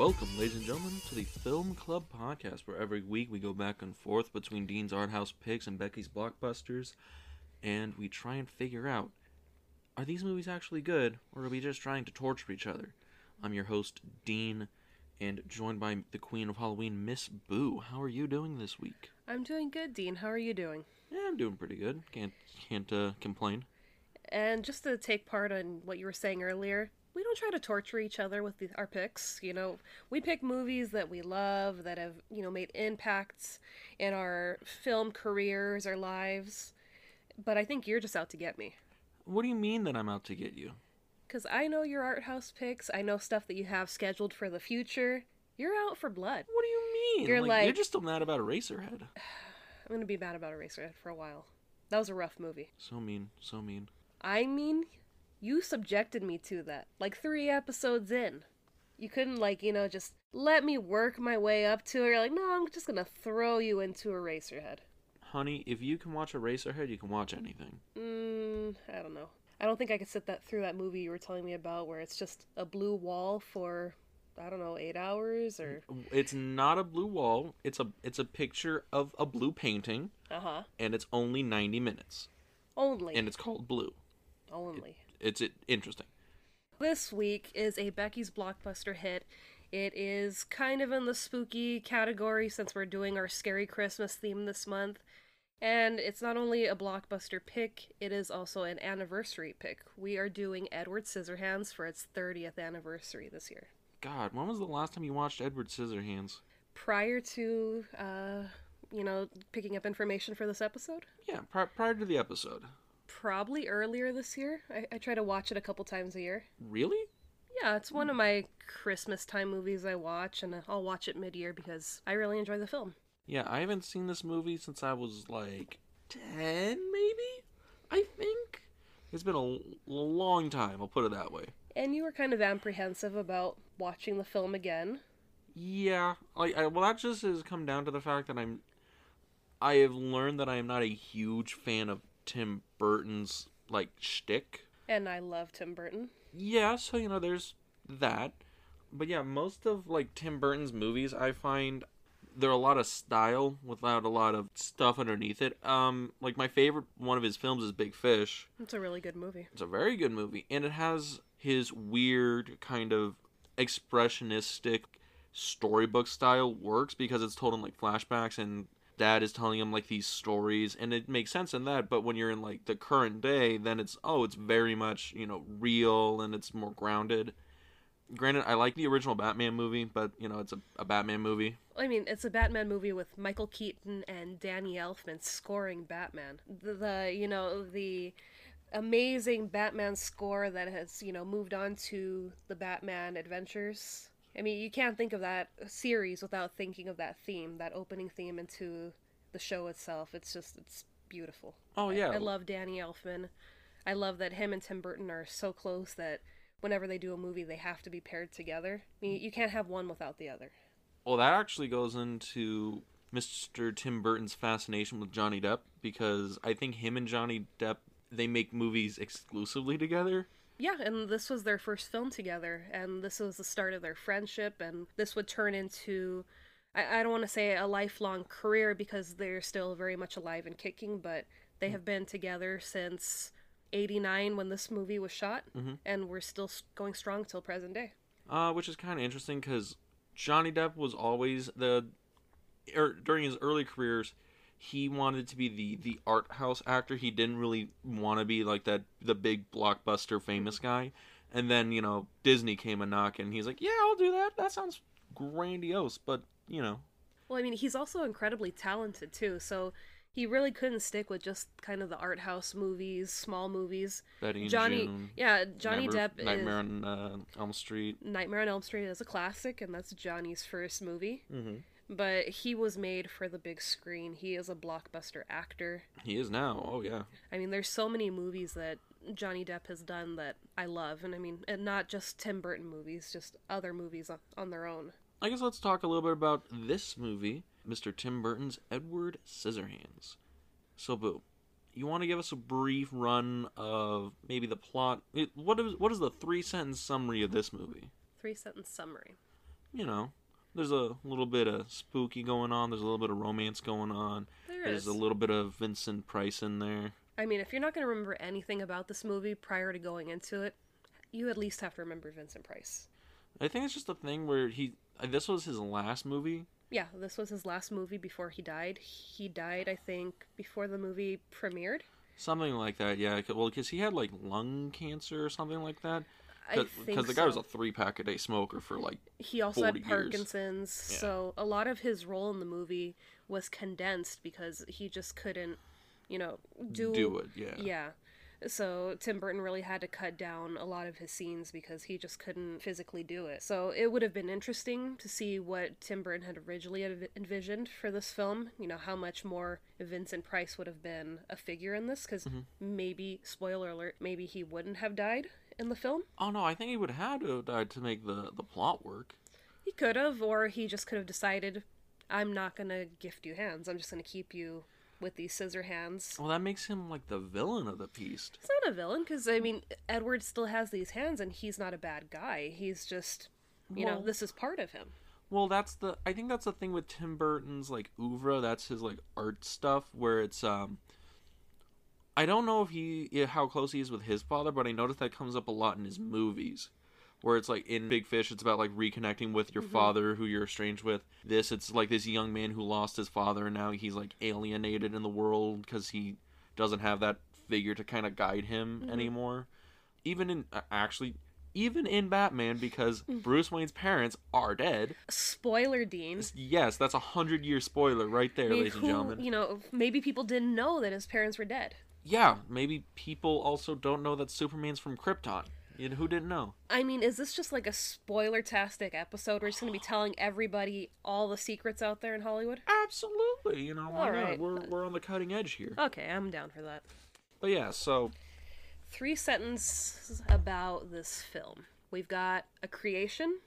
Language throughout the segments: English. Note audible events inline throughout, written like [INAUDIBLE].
Welcome, ladies and gentlemen, to the Film Club podcast, where every week we go back and forth between Dean's Art House picks and Becky's blockbusters, and we try and figure out are these movies actually good, or are we just trying to torture each other? I'm your host, Dean, and joined by the Queen of Halloween, Miss Boo. How are you doing this week? I'm doing good, Dean. How are you doing? Yeah, I'm doing pretty good. Can't can't uh, complain. And just to take part on what you were saying earlier, we don't try to torture each other with the, our picks. You know, we pick movies that we love, that have, you know, made impacts in our film careers, our lives. But I think you're just out to get me. What do you mean that I'm out to get you? Because I know your art house picks, I know stuff that you have scheduled for the future. You're out for blood. What do you mean? You're like you're just still mad about Eraserhead. [SIGHS] I'm going to be mad about Eraserhead for a while. That was a rough movie. So mean, so mean. I mean, you subjected me to that. Like three episodes in. You couldn't, like, you know, just let me work my way up to it. You're like, no, I'm just gonna throw you into Eraserhead. Honey, if you can watch Eraserhead, you can watch anything. Mm, I don't know. I don't think I could sit that through that movie you were telling me about where it's just a blue wall for, I don't know, eight hours or. It's not a blue wall. It's a it's a picture of a blue painting, Uh huh. and it's only ninety minutes, Only. and it's called Blue. only. It's it, interesting. This week is a Becky's Blockbuster hit. It is kind of in the spooky category since we're doing our scary Christmas theme this month. And it's not only a blockbuster pick, it is also an anniversary pick. We are doing Edward Scissorhands for its 30th anniversary this year. God, when was the last time you watched Edward Scissorhands? Prior to, uh, you know, picking up information for this episode, Yeah, pri- prior to the episode. Probably earlier this year. I, I try to watch it a couple times a year. Really? Yeah, it's one of my Christmas time movies I watch, and I'll watch it mid year because I really enjoy the film. Yeah, I haven't seen this movie since I was like ten, maybe. I think it's been a l- long time. I'll put it that way. And you were kind of apprehensive about watching the film again. Yeah, like I, well, that just has come down to the fact that I'm. I have learned that I am not a huge fan of Tim Burton's like shtick. And I love Tim Burton. Yeah, so you know, there's that. But yeah, most of like Tim Burton's movies, I find there are a lot of style without a lot of stuff underneath it. Um, like my favorite one of his films is Big Fish. It's a really good movie. It's a very good movie, and it has his weird kind of expressionistic storybook style works because it's told in like flashbacks and dad is telling him like these stories and it makes sense in that but when you're in like the current day then it's oh it's very much you know real and it's more grounded granted i like the original batman movie but you know it's a, a batman movie I mean, it's a Batman movie with Michael Keaton and Danny Elfman scoring Batman. The, the you know, the amazing Batman score that has, you know, moved on to the Batman adventures. I mean, you can't think of that series without thinking of that theme, that opening theme into the show itself. It's just, it's beautiful. oh I- yeah I, love Danny Elfman. I love that him and Tim Burton are so close that whenever they do a movie, they have to be paired together. I mean, you can't have one without the other. Well, that actually goes into Mr. Tim Burton's fascination with Johnny Depp because I think him and Johnny Depp they make movies exclusively together. Yeah, and this was their first film together, and this was the start of their friendship, and this would turn into. I, I don't want to say a lifelong career because they're still very much alive and kicking, but they have been together since 89 when this movie was shot, Mhm. and we're still going strong till present day. Uh, which is kind of interesting because Johnny Depp was always the, er, during his early careers, he wanted to be the the art house actor. He didn't really want to be like that the big blockbuster famous guy. And then you know Disney came a knock, and he's like, "Yeah, I'll do that. That sounds grandiose." But you know, Well, I mean, he's also incredibly talented too, so he really couldn't stick with just kind of the art house movies, small movies. Betty and Johnny, June, yeah, Johnny Nightmare, Depp Nightmare is on uh, Elm Street. Nightmare on Elm Street is a classic, and that's Johnny's first movie. Mm-hmm. But he was made for the big screen. He is a blockbuster actor. He is now. Oh yeah. I mean, there's so many movies that Johnny Depp has done that I love, and I mean, and not just Tim Burton movies, just other movies on, their own. I guess let's talk a little bit about this movie, Mr. Tim Burton's Edward Scissorhands. So, Boo, you want to give us a brief run of maybe the plot? it- What is what is the three sentence summary of this movie? Three sentence summary. you know, there's a little bit of spooky going on. There's a little bit of romance going on. There There's is. a little bit of Vincent Price in there. I mean, if you're not going to remember anything about this movie prior to going into it, you at least have to remember Vincent Price. I think it's just a thing where he. uh, This was his last movie. Yeah, this was his last movie before he died. He died, I think, before the movie premiered. Something like that, yeah. Well, because he had like lung cancer or something like that. Because the guy was a three pack a day smoker for like. He also 40 had. Parkinson's, Yeah. so a lot of his role in the movie was condensed because he just couldn't, you know, do Do it, yeah. Yeah. So Tim Burton really had to cut down a lot of his scenes because he just couldn't physically do it. So it would have been interesting to see what Tim Burton had originally envisioned for this film. You know, how much more Vincent Price would have been a figure in this because mm-hmm. maybe, spoiler alert, maybe he wouldn't have died in the film. Oh no, I think he would have to have died to make the the plot work. He could have, or he just could have decided, I'm not going to gift you hands. I'm just going to keep you with these scissor hands. Well, that makes him like the villain of the piece. He's not a villain because I mean Edward still has these hands and he's not a bad guy. He's just you know this is part of him. Well, that's the. I think that's the thing with Tim Burton's like oeuvre. That's his like art stuff, where it's um. I don't know if he how close he is with his father, but I noticed that comes up a lot in his mm-hmm. movies, where it's like in Big Fish, it's about like reconnecting with your mm-hmm. father who you're estranged with. This, it's like this young man who lost his father and now he's like alienated in the world because he doesn't have that figure to kind of guide him mm-hmm. anymore. Even in uh, actually. Even in Batman, because [LAUGHS] mm. Bruce Wayne's parents are dead, Spoiler, Dean. Yes, that's a hundred year spoiler right there, I mean, ladies and gentlemen. You know, maybe people didn't know that his parents were dead. Yeah, maybe people also don't know that Superman's from Krypton. Know, who didn't know? I mean, is this just like a spoiler-tastic episode? We're just going to be telling everybody all the secrets out there in Hollywood? Absolutely. You know, All not? We're we're on the cutting edge here. Okay, I'm down for that. But yeah, so Three sentences about this film. We've got a creation,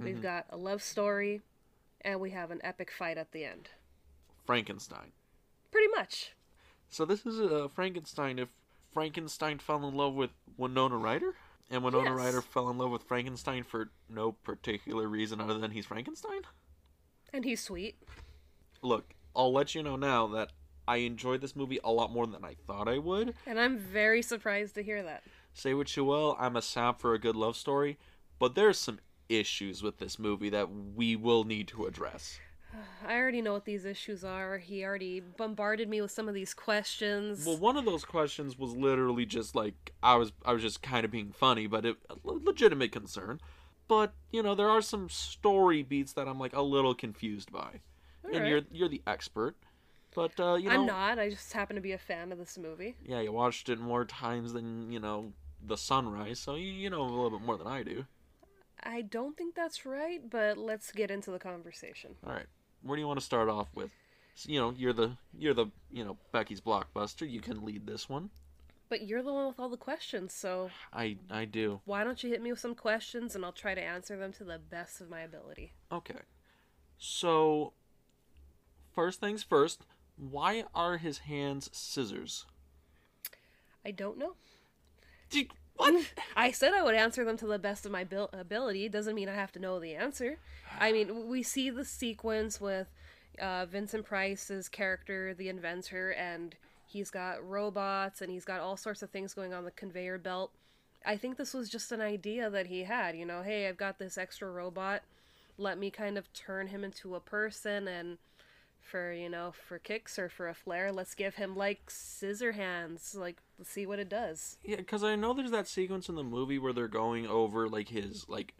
we've Mm-hmm. got a love story, and we have an epic fight at the end. Frankenstein. Pretty much. So this is uh, Frankenstein. If Frankenstein fell in love with Winona Ryder, and Winona Yes. Ryder fell in love with Frankenstein for no particular reason other than he's Frankenstein. And he's sweet. Look, I'll let you know now that I enjoyed this movie a lot more than I thought I would. And I'm very surprised to hear that. Say what you will, I'm a sap for a good love story, but there's some issues with this movie that we will need to address. [SIGHS] I already know what these issues are. He already bombarded me with some of these questions. Well, one of those questions was literally just like I was I was just kind of being funny, but it a legitimate concern. But, you know, there are some story beats that I'm like a little confused by. and Alright. you're you're the expert. But uh, you know, I'm not. I just happen to be a fan of this movie. yeah, you watched it more times than, you know, The Sunrise, so you, you know a little bit more than I do. I don't think that's right, but let's get into the conversation. All right. Where do you want to start off with? So, you know, you're the you're the, you know, Becky's blockbuster. You can lead this one. But you're the one with all the questions, so I I do. why don't you hit me with some questions and I'll try to answer them to the best of my ability. Okay. So first things first, why are his hands scissors? I don't know. What? [LAUGHS] I said I would answer them to the best of my bil- ability. Doesn't mean I have to know the answer. I mean, we see the sequence with uh, Vincent Price's character, the inventor, and he's got robots and he's got all sorts of things going on the conveyor belt. I think this was just an idea that he had. You know, hey, I've got this extra robot. Let me kind of turn him into a person and for you know for kicks or for a flare let's give him like scissor hands like let's see what it does Yeah, because I know there's that sequence in the movie where they're going over like his like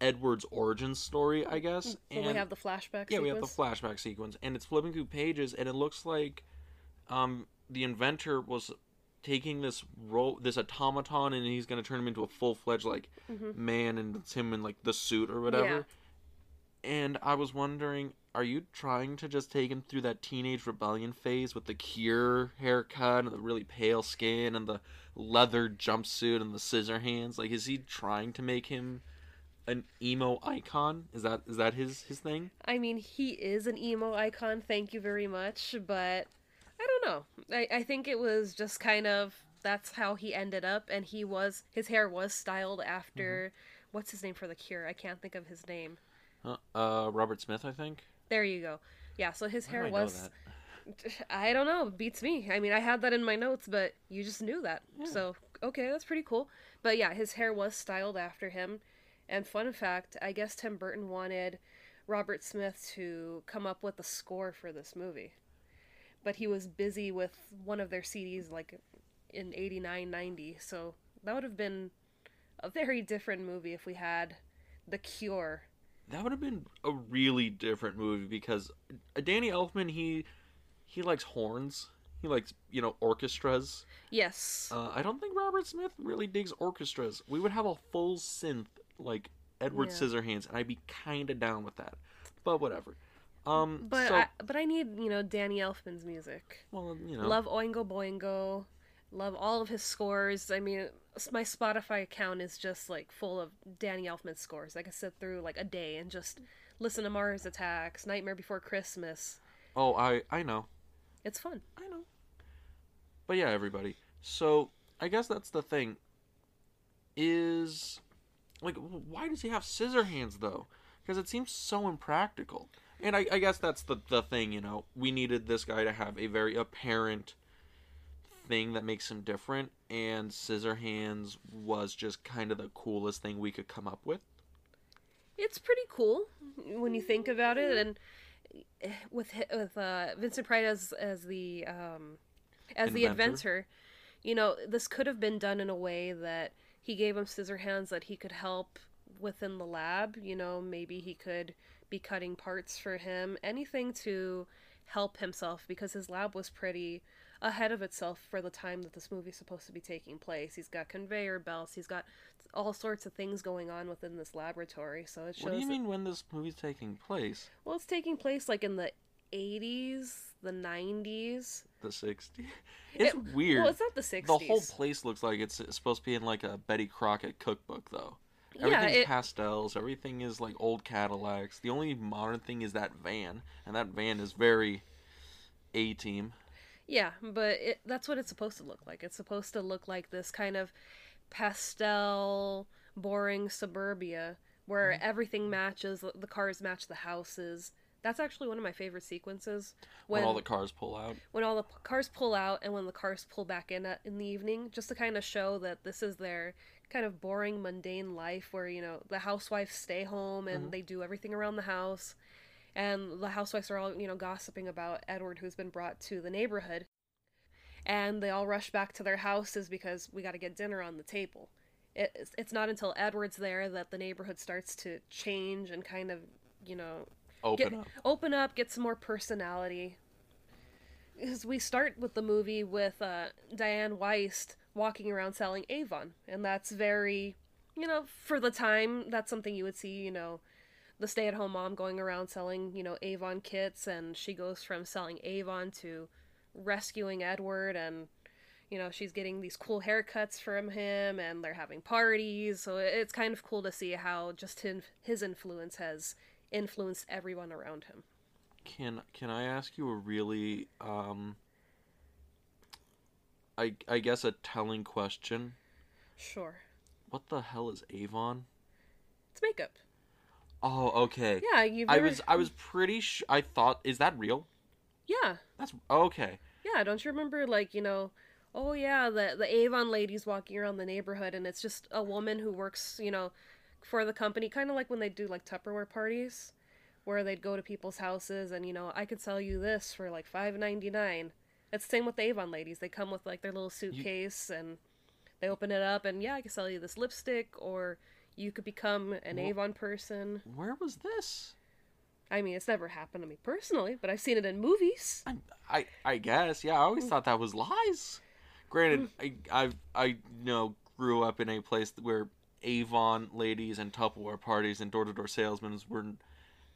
Edward's origin story, I guess. When we have the flashback yeah, we have the flashback sequence, and it's flipping through pages, and it looks like um, the inventor was taking this ro- this automaton, and he's gonna turn him into a full fledged like man, and it's him in like the suit or whatever. And I was wondering, are you trying to just take him through that teenage rebellion phase with the cure haircut and the really pale skin and the leather jumpsuit and the scissor hands? Like, is he trying to make him an emo icon? Is that is that his his thing? I mean, he is an emo icon, thank you very much, but I don't know. I, I think it was just kind of that's how he ended up, and he was his hair was styled after mm-hmm. what's his name for the Cure? I can't think of his name. Uh, uh, Robert Smith, I think. There you go. Yeah, so his Why hair do I know was. that? [LAUGHS] I don't know. Beats me. I mean, I had that in my notes, but you just knew that. Yeah. So, okay, that's pretty cool. But yeah, his hair was styled after him. And fun fact, I guess Tim Burton wanted Robert Smith to come up with a score for this movie. But he was busy with one of their CDs like in 89 90. So, that would have been a very different movie if we had The Cure. That would have been a really different movie because uh, Danny Elfman he he likes horns. He likes you know orchestras. Yes. Uh, I don't think Robert Smith really digs orchestras. We would have a full synth like Edward Yeah. Scissorhands, and I'd be kind of down with that. But whatever. Um, but so I, but I need, you know, Danny Elfman's music. well, you know, Love Oingo Boingo. Love all of his scores. I mean, my Spotify account is just like full of Danny Elfman scores. Like I could sit through like a day and just listen to Mars Attacks, Nightmare Before Christmas. oh, I I know. It's fun. I know. But yeah, everybody. So I guess that's the thing. Is like, why does he have scissor hands though? Because it seems so impractical. And I, I guess that's the the thing. You know, we needed this guy to have a very apparent thing that makes him different, and scissor hands was just kind of the coolest thing we could come up with. It's pretty cool when you think about it, and with with uh, Vincent Price as as the um, as the Inventor. inventor, you know, this could have been done in a way that he gave him scissor hands that he could help within the lab. You know, maybe he could be cutting parts for him, anything to help himself because his lab was pretty ahead of itself for the time that this movie's supposed to be taking place. He's got conveyor belts, he's got all sorts of things going on within this laboratory. So it shows What do you that- mean when this movie's taking place? well, it's taking place like in the 80s, the 90s. The 60s? [LAUGHS] It's It- weird. Well, it's not the 60s. The whole place looks like it's supposed to be in like a Betty Crocker cookbook, though. Yeah, Everything's it- pastels. Everything is like old Cadillacs. The only modern thing is that van, and that van is very A team. Yeah, but it, that's what it's supposed to look like. It's supposed to look like this kind of pastel, boring suburbia where Mm-hmm. everything matches, the cars match the houses. That's actually one of my favorite sequences When, when all the cars pull out. when all the p- cars pull out and when the cars pull back in at, in the evening, just to kind of show that this is their kind of boring, mundane life where, you know, the housewives stay home and Mhm. they do everything around the house. And the housewives are all, you know, gossiping about Edward, who's been brought to the neighborhood. And they all rush back to their houses because we got to get dinner on the table. It's, it's not until Edward's there that the neighborhood starts to change and kind of, you know, Open get, up. open up, get some more personality. Because we start with the movie with uh, Diane Wiest walking around selling Avon, and that's very, you know, for the time, that's something you would see, you know, the stay-at-home mom going around selling, you know, Avon kits, and she goes from selling Avon to rescuing Edward, and you know, she's getting these cool haircuts from him, and they're having parties. So it's kind of cool to see how just his, his influence has influenced everyone around him. Can can I ask you a really um I I guess a telling question? Sure. What the hell is Avon? It's makeup. Oh, okay. Yeah, you've I was I was pretty sh- I thought is that real? Yeah, That's okay. yeah. Don't you remember, like, you know, oh yeah, the the Avon ladies walking around the neighborhood, and it's just a woman who works, you know, for the company, kind of like when they do like Tupperware parties, where they'd go to people's houses, and you know, I could sell you this for like five ninety nine. It's the same with the Avon ladies. They come with like their little suitcase, and they open it up, and yeah, I can sell you this lipstick, or you could become an Well- Avon person. Where was this? I mean, it's never happened to me personally, but I've seen it in movies. I I, I guess yeah. I always hmm. thought that was lies. Granted, hmm. I I I you know grew up in a place where Avon ladies and Tupperware parties and door to door salesmen were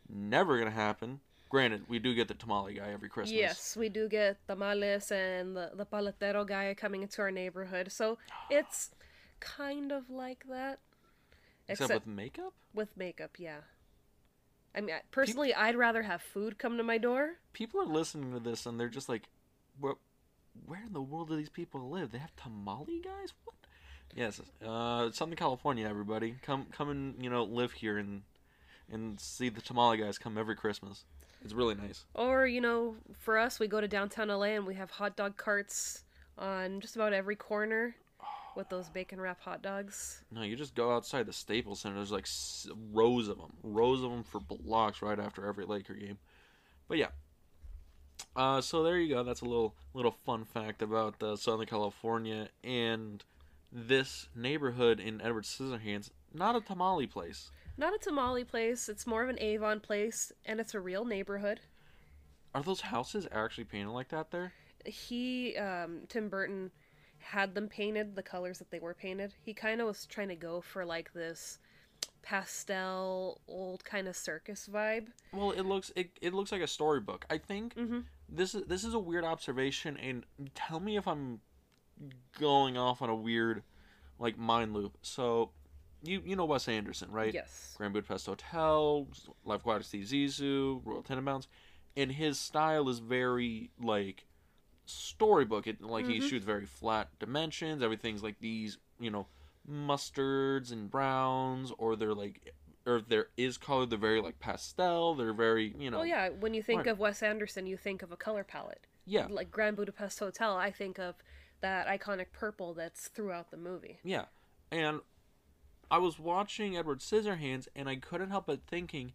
never gonna happen. Granted, we do get the tamale guy every Christmas. Yes, we do get tamales and the, the paletero guy coming into our neighborhood. So it's kind of like that. Except, with makeup. with makeup, yeah. I mean, personally, I'd rather have food come to my door. People are listening to this and they're just like, where, where in the world do these people live? They have tamale guys? What? Yes, uh, Southern California, everybody, come come and you know live here and and see the tamale guys come every Christmas. It's really nice. Or, you know, for us, we go to downtown LA and we have hot dog carts on just about every corner with those bacon wrap hot dogs. No, you just go outside the Staples Center. There's like s- rows of them, rows of them for blocks right after every Laker game. But yeah. Uh, so there you go. That's a little little fun fact about uh, Southern California and this neighborhood in Edward Scissorhands. Not a tamale place. Not a tamale place, it's more of an Avon place, and it's a real neighborhood. Are those houses actually painted like that there? He, um, Tim Burton, had them painted the colors that they were painted. He kind of was trying to go for like this pastel, old kind of circus vibe. Well, it looks it, it looks like a storybook. I think Mhm. this is this is a weird observation, and tell me if I'm going off on a weird like mind loop. So, you you know Wes Anderson, right? Yes. Grand Budapest Hotel, Life Aquatic Steve Zissou, Royal Tenenbaums, and his style is very like storybook. It like he Mhm. shoots very flat dimensions. Everything's like these, you know, mustards and browns, or they're like, or there is color, they're very like pastel. They're very, you know, Well, yeah, when you think Right. of Wes Anderson, you think of a color palette. yeah, Like Grand Budapest Hotel, I think of that iconic purple that's throughout the movie. yeah. And I was watching Edward Scissorhands, and I couldn't help but thinking,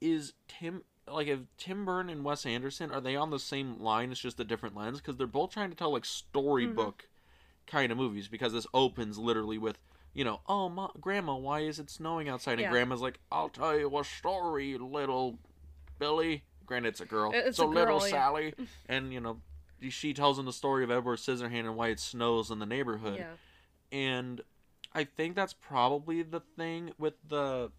is Tim like if Tim Burton and Wes Anderson are they on the same line? It's just a different lens because they're both trying to tell like storybook mm-hmm. kind of movies. Because this opens literally with you know, oh, Ma- grandma, why is it snowing outside? And Yeah. grandma's like, I'll tell you a story, little Billy. Granted, it's a girl. It's so a girl, little yeah. Sally, [LAUGHS] and you know, she tells him the story of Edward Scissorhand and why it snows in the neighborhood Yeah. and I think that's probably the thing with the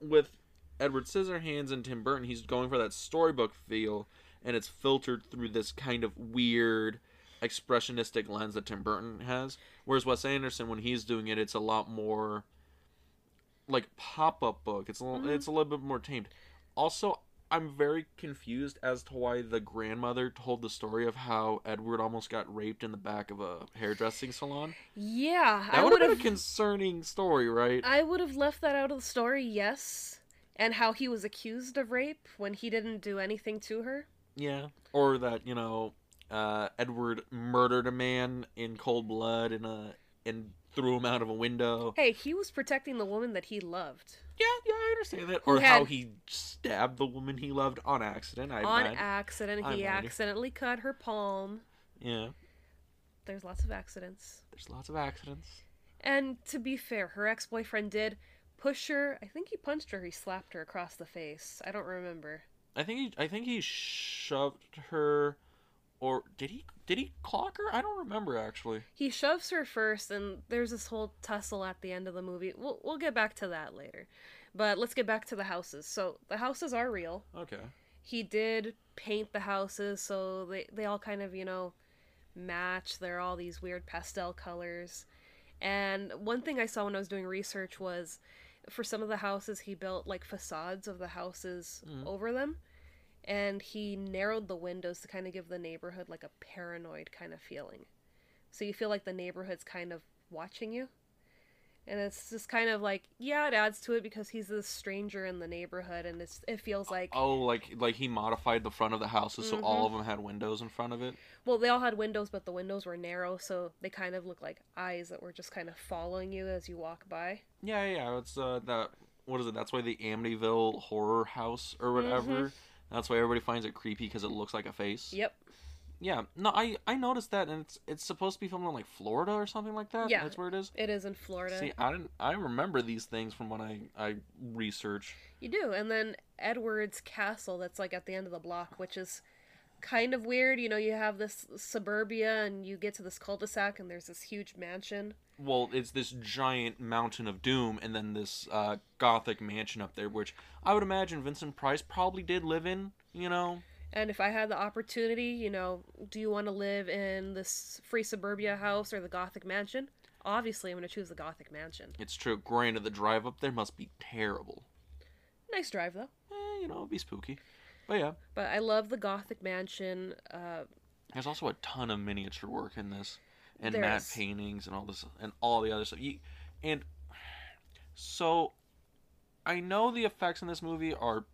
with Edward Scissorhands and Tim Burton. He's going for that storybook feel, and it's filtered through this kind of weird expressionistic lens that Tim Burton has. Whereas Wes Anderson, when he's doing it, it's a lot more like pop up book. It's a little, Mhm. it's a little bit more tamed. Also, I'm very confused as to why the grandmother told the story of how Edward almost got raped in the back of a hairdressing salon. Yeah, That I would have been a concerning story, right? I would have left that out of the story, yes. And how he was accused of rape when he didn't do anything to her. yeah. Or that, you know, uh, Edward murdered a man in cold blood and uh and threw him out of a window. Hey, he was protecting the woman that he loved. Yeah, yeah, I understand that. Who Or how he stabbed the woman he loved on accident. I On bet. accident, I he might. accidentally cut her palm. yeah. There's lots of accidents. There's lots of accidents. And to be fair, her ex boyfriend did push her. I think he punched her, he slapped her across the face. I don't remember. I think he I think he shoved her or did he did he clock her? I don't remember actually. He shoves her first, and there's this whole tussle at the end of the movie. We'll, we'll get back to that later. But let's get back to the houses. So, the houses are real. Okay. he did paint the houses so they, they all kind of you know match they're all these weird pastel colors and one thing i saw when i was doing research was for some of the houses he built like facades of the houses Mhm. over them. And he narrowed the windows to kind of give the neighborhood like a paranoid kind of feeling. So you feel like the neighborhood's kind of watching you and it's just kind of like yeah it adds to it because he's this stranger in the neighborhood and it's it feels like Oh, like like he modified the front of the houses so Mm-hmm. all of them had windows in front of it. Well, they all had windows, but the windows were narrow, so they kind of look like eyes that were just kind of following you as you walk by. Yeah, yeah. It's uh that what is it? That's why the Amityville horror house or whatever. That's why everybody finds it creepy because it looks like a face. Yep. Yeah. No, I I noticed that, and it's it's supposed to be filmed in like Florida or something like that. Yeah. That's where it is. It is in Florida. See, I didn't. I remember these things from when I I research. You do. And then Edward's castle that's like at the end of the block, which is kind of weird. You know, you have this suburbia and you get to this cul-de-sac and there's this huge mansion. Well, it's this giant mountain of doom, and then this uh, gothic mansion up there, which I would imagine Vincent Price probably did live in. You know. And if I had the opportunity, you know, do you want to live in this free suburbia house or the gothic mansion? Obviously, I'm going to choose the gothic mansion. It's true. Granted, the drive up there must be terrible. Nice drive though. Eh, you know, it'd be spooky. But yeah, But I love the gothic mansion. Uh, there's also a ton of miniature work in this. and There matte paintings and all this and all the other stuff. You, and so I know the effects in this movie are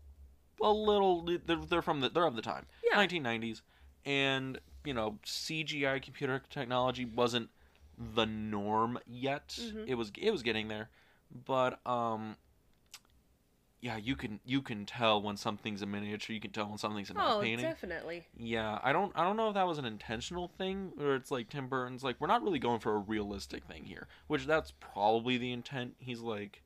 a little they're, they're from the they're of the time. Yeah. 1990s and you know CGI computer technology wasn't the norm yet. Mhm. It was it was getting there. But um yeah, you can you can tell when something's a miniature, you can tell when something's a Oh, painting. definitely. Yeah, I don't I don't know if that was an intentional thing or it's like Tim Burton's like we're not really going for a realistic thing here, which that's probably the intent. He's like,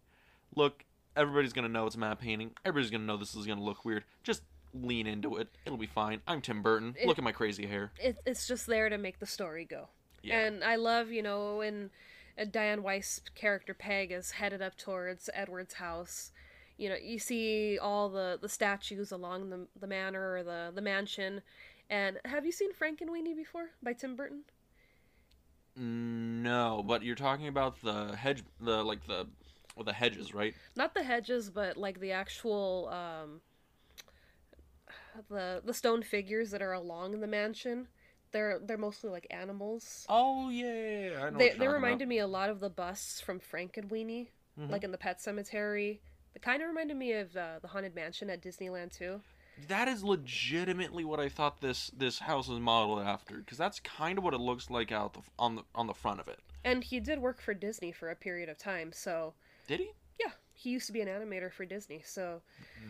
look, everybody's gonna know it's a matte painting. Everybody's gonna know this is gonna look weird. Just lean into it. It'll be fine. I'm Tim Burton. It- look at my crazy hair. It, it's just there to make the story go. Yeah. And I love, you know, when uh, Diane Wiest character Peg is headed up towards Edward's house. You know, you see all the, the statues along the, the manor or the, the mansion. And have you seen Frankenweenie before by Tim Burton? No, but you're talking about the hedge, the like the, well, the hedges, right? Not the hedges, but like the actual um, the the stone figures that are along the mansion. They're they're mostly like animals. Oh yeah, yeah, yeah, I know. they they reminded me a lot of the busts from Frankenweenie, Mhm. like in the Pet Cemetery. They kind of reminded me of uh, the Haunted Mansion at Disneyland too. That is legitimately what I thought this this house was modeled after, because that's kind of what it looks like out the, on the on the front of it. And he did work for Disney for a period of time, so Did he? yeah, he used to be an animator for Disney. So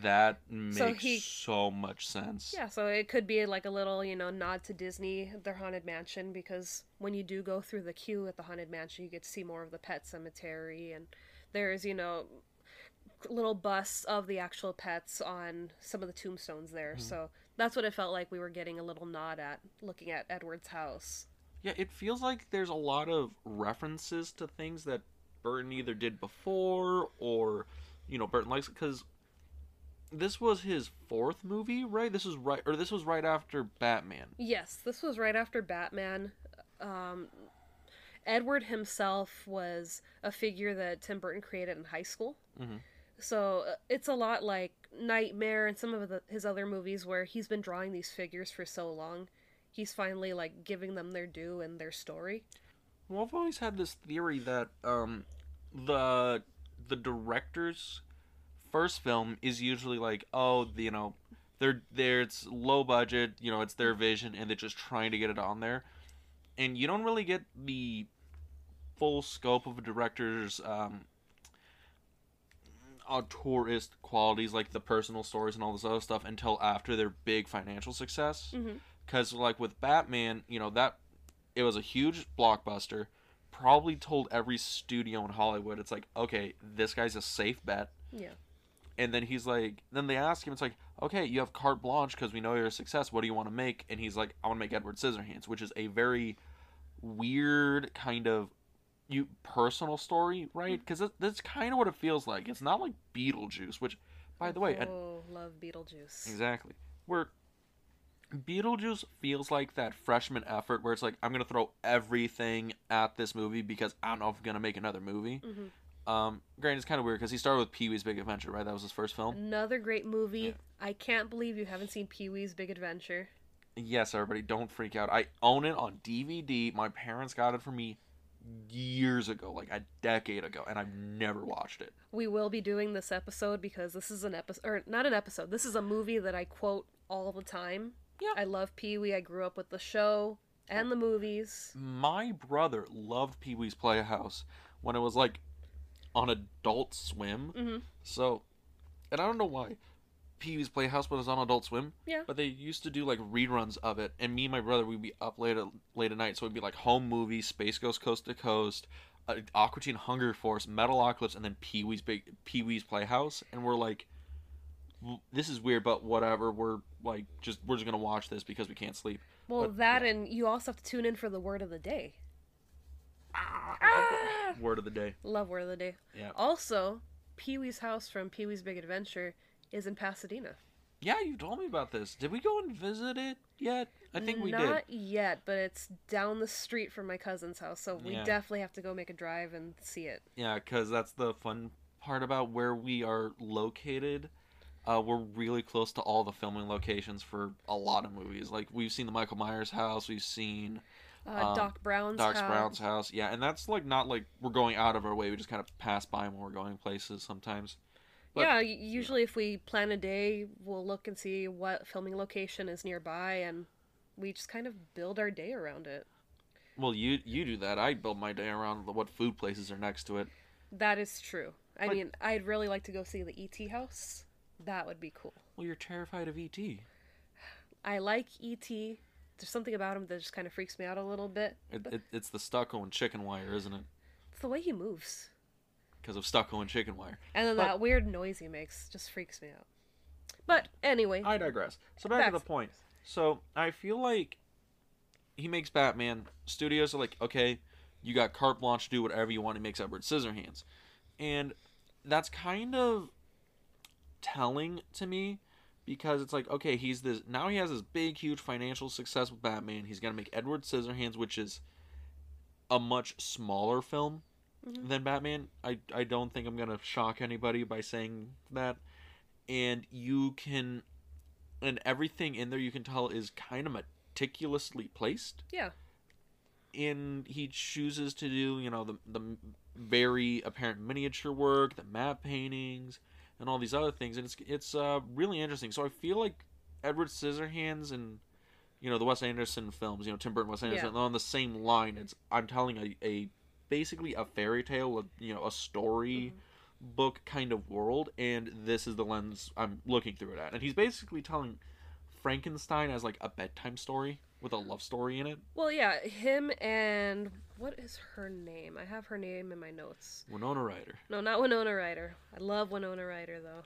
That makes so, he- much sense. yeah, so it could be like a little you know nod to Disney, their Haunted Mansion, because when you do go through the queue at the Haunted Mansion, you get to see more of the Pet Cemetery, and there's you know little busts of the actual pets on some of the tombstones there. Mhm. So that's what it felt like we were getting a little nod at looking at Edward's house. Yeah, it feels like there's a lot of references to things that Burton either did before or, you know, Burton likes because this was his fourth movie, right? This was right, or this was right after Batman. Yes, this was right after Batman. Um, Edward himself was a figure that Tim Burton created in high school. Mhm. So uh, it's a lot like Nightmare and some of the, his other movies where he's been drawing these figures for so long. He's finally like giving them their due and their story. Well, I've always had this theory that um, the the director's first film is usually like, oh, you know, they're there. It's low budget, you know, it's their vision, and they're just trying to get it on there, and you don't really get the full scope of a director's um, auteurist qualities, like the personal stories and all this other stuff, until after their big financial success. Because, like with Batman, you know that it was a huge blockbuster. Probably told every studio in Hollywood, it's like, okay, this guy's a safe bet. Yeah. And then he's like, then they ask him, it's like, okay, you have carte blanche because we know you're a success. What do you want to make? And he's like, I want to make Edward Scissorhands, which is a very weird kind of you personal story, right? Mm. Because that's kind of what it feels like. It's not like Beetlejuice, which, by the way, oh, love Beetlejuice. Exactly. Where Beetlejuice feels like that freshman effort where it's like, I'm going to throw everything at this movie because I don't know if I'm going to make another movie. hmm Um, granted, it's kind of weird because he started with Pee Wee's Big Adventure, right? That was his first film. Another great movie. Yeah. I can't believe you haven't seen Pee Wee's Big Adventure. Yes, everybody, don't freak out. I own it on DVD. My parents got it for me years ago, like a decade ago, and I've never watched it. We will be doing this episode because this is an episode, or not an episode. This is a movie that I quote all the time. Yeah. I love Pee Wee. I grew up with the show and the movies. My brother loved Pee Wee's Playhouse when it was like on Adult Swim. hmm So, and I don't know why Pee Wee's Playhouse was on Adult Swim. Yeah. But they used to do like reruns of it, and me and my brother we'd be up late at late at night, so it'd be like home movies, Space Ghost Coast to Coast, uh, Aqua Teen Hunger Force, Metalocalypse, and then Pee Wee's Big Pee Wee's Playhouse, and we're like, "W- this is weird, but whatever. We're like, just we're just gonna watch this because we can't sleep. Well, But, that and you also have to tune in for the word of the day. Ah, ah! Word of the day. Love word of the day. Yeah. Also, Pee Wee's house from Pee Wee's Big Adventure is in Pasadena. Yeah, you told me about this. Did we go and visit it yet? I think we Not did. yet, but it's down the street from my cousin's house, so we Yeah. definitely have to go make a drive and see it. Yeah, because that's the fun part about where we are located. Uh, we're really close to all the filming locations for a lot of movies. Like we've seen the Michael Myers house, we've seen Uh, Um, Doc Brown's Doc house. Brown's house. Yeah, and that's like not like we're going out of our way. We just kind of pass by when we're going places sometimes. But- yeah, usually if we plan a day, we'll look and see what filming location is nearby, and we just kind of build our day around it. Well, you you do that. I build my day around what food places are next to it. That is true. I But- mean, I'd really like to go see the ET house. That would be cool. Well, you're terrified of E ET. I like ET. There's something about him that just kind of freaks me out a little bit. It, it, it's the stucco and chicken wire, isn't it? It's the way he moves. Because of stucco and chicken wire. And then But- that weird noise he makes just freaks me out. But anyway, I digress. So back, Back to the point. So I feel like he makes Batman. Studios are like, okay, you got carte blanche to do whatever you want. He makes Edward Scissorhands, and that's kind of telling to me because it's like, okay, he's this now he has this big, huge financial success with Batman. He's gonna make Edward Scissorhands, which is a much smaller film Mhm. than Batman. I I don't think I'm gonna shock anybody by saying that. And you can, and everything in there you can tell is kind of meticulously placed. yeah. And he chooses to do, you know, the the very apparent miniature work, the matte paintings, and all these other things, and it's it's uh, really interesting. So I feel like Edward Scissorhands and you know the Wes Anderson films, you know Tim Burton, Wes Anderson, Yeah. they're on the same line. It's I'm telling a, a basically a fairy tale, a, you know, a story book kind of world, and this is the lens I'm looking through it at. And he's basically telling Frankenstein as like a bedtime story with a love story in it. Well, yeah, him and what is her name? I have her name in my notes. Winona Ryder. No, not Winona Ryder. I love Winona Ryder though.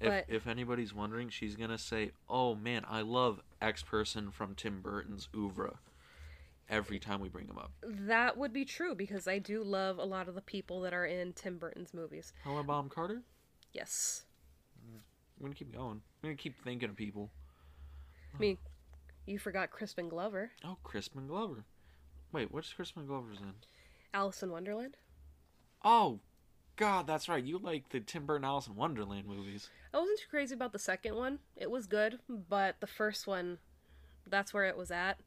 If, But- if anybody's wondering, she's gonna say, "Oh man, I love X person from Tim Burton's oeuvre." Every time we bring him up, That would be true because I do love a lot of the people that are in Tim Burton's movies. Hello, Bonham Carter. Yes. I'm gonna keep going. I'm gonna keep thinking of people. I mean, you forgot Crispin Glover, Oh, Crispin Glover. Wait, what's Crispin Glover's in? Alice in Wonderland. Oh, God, that's right. You like the Tim Burton Alice in Wonderland movies. I wasn't too crazy about the second one. It was good, but the first one, that's where it was at.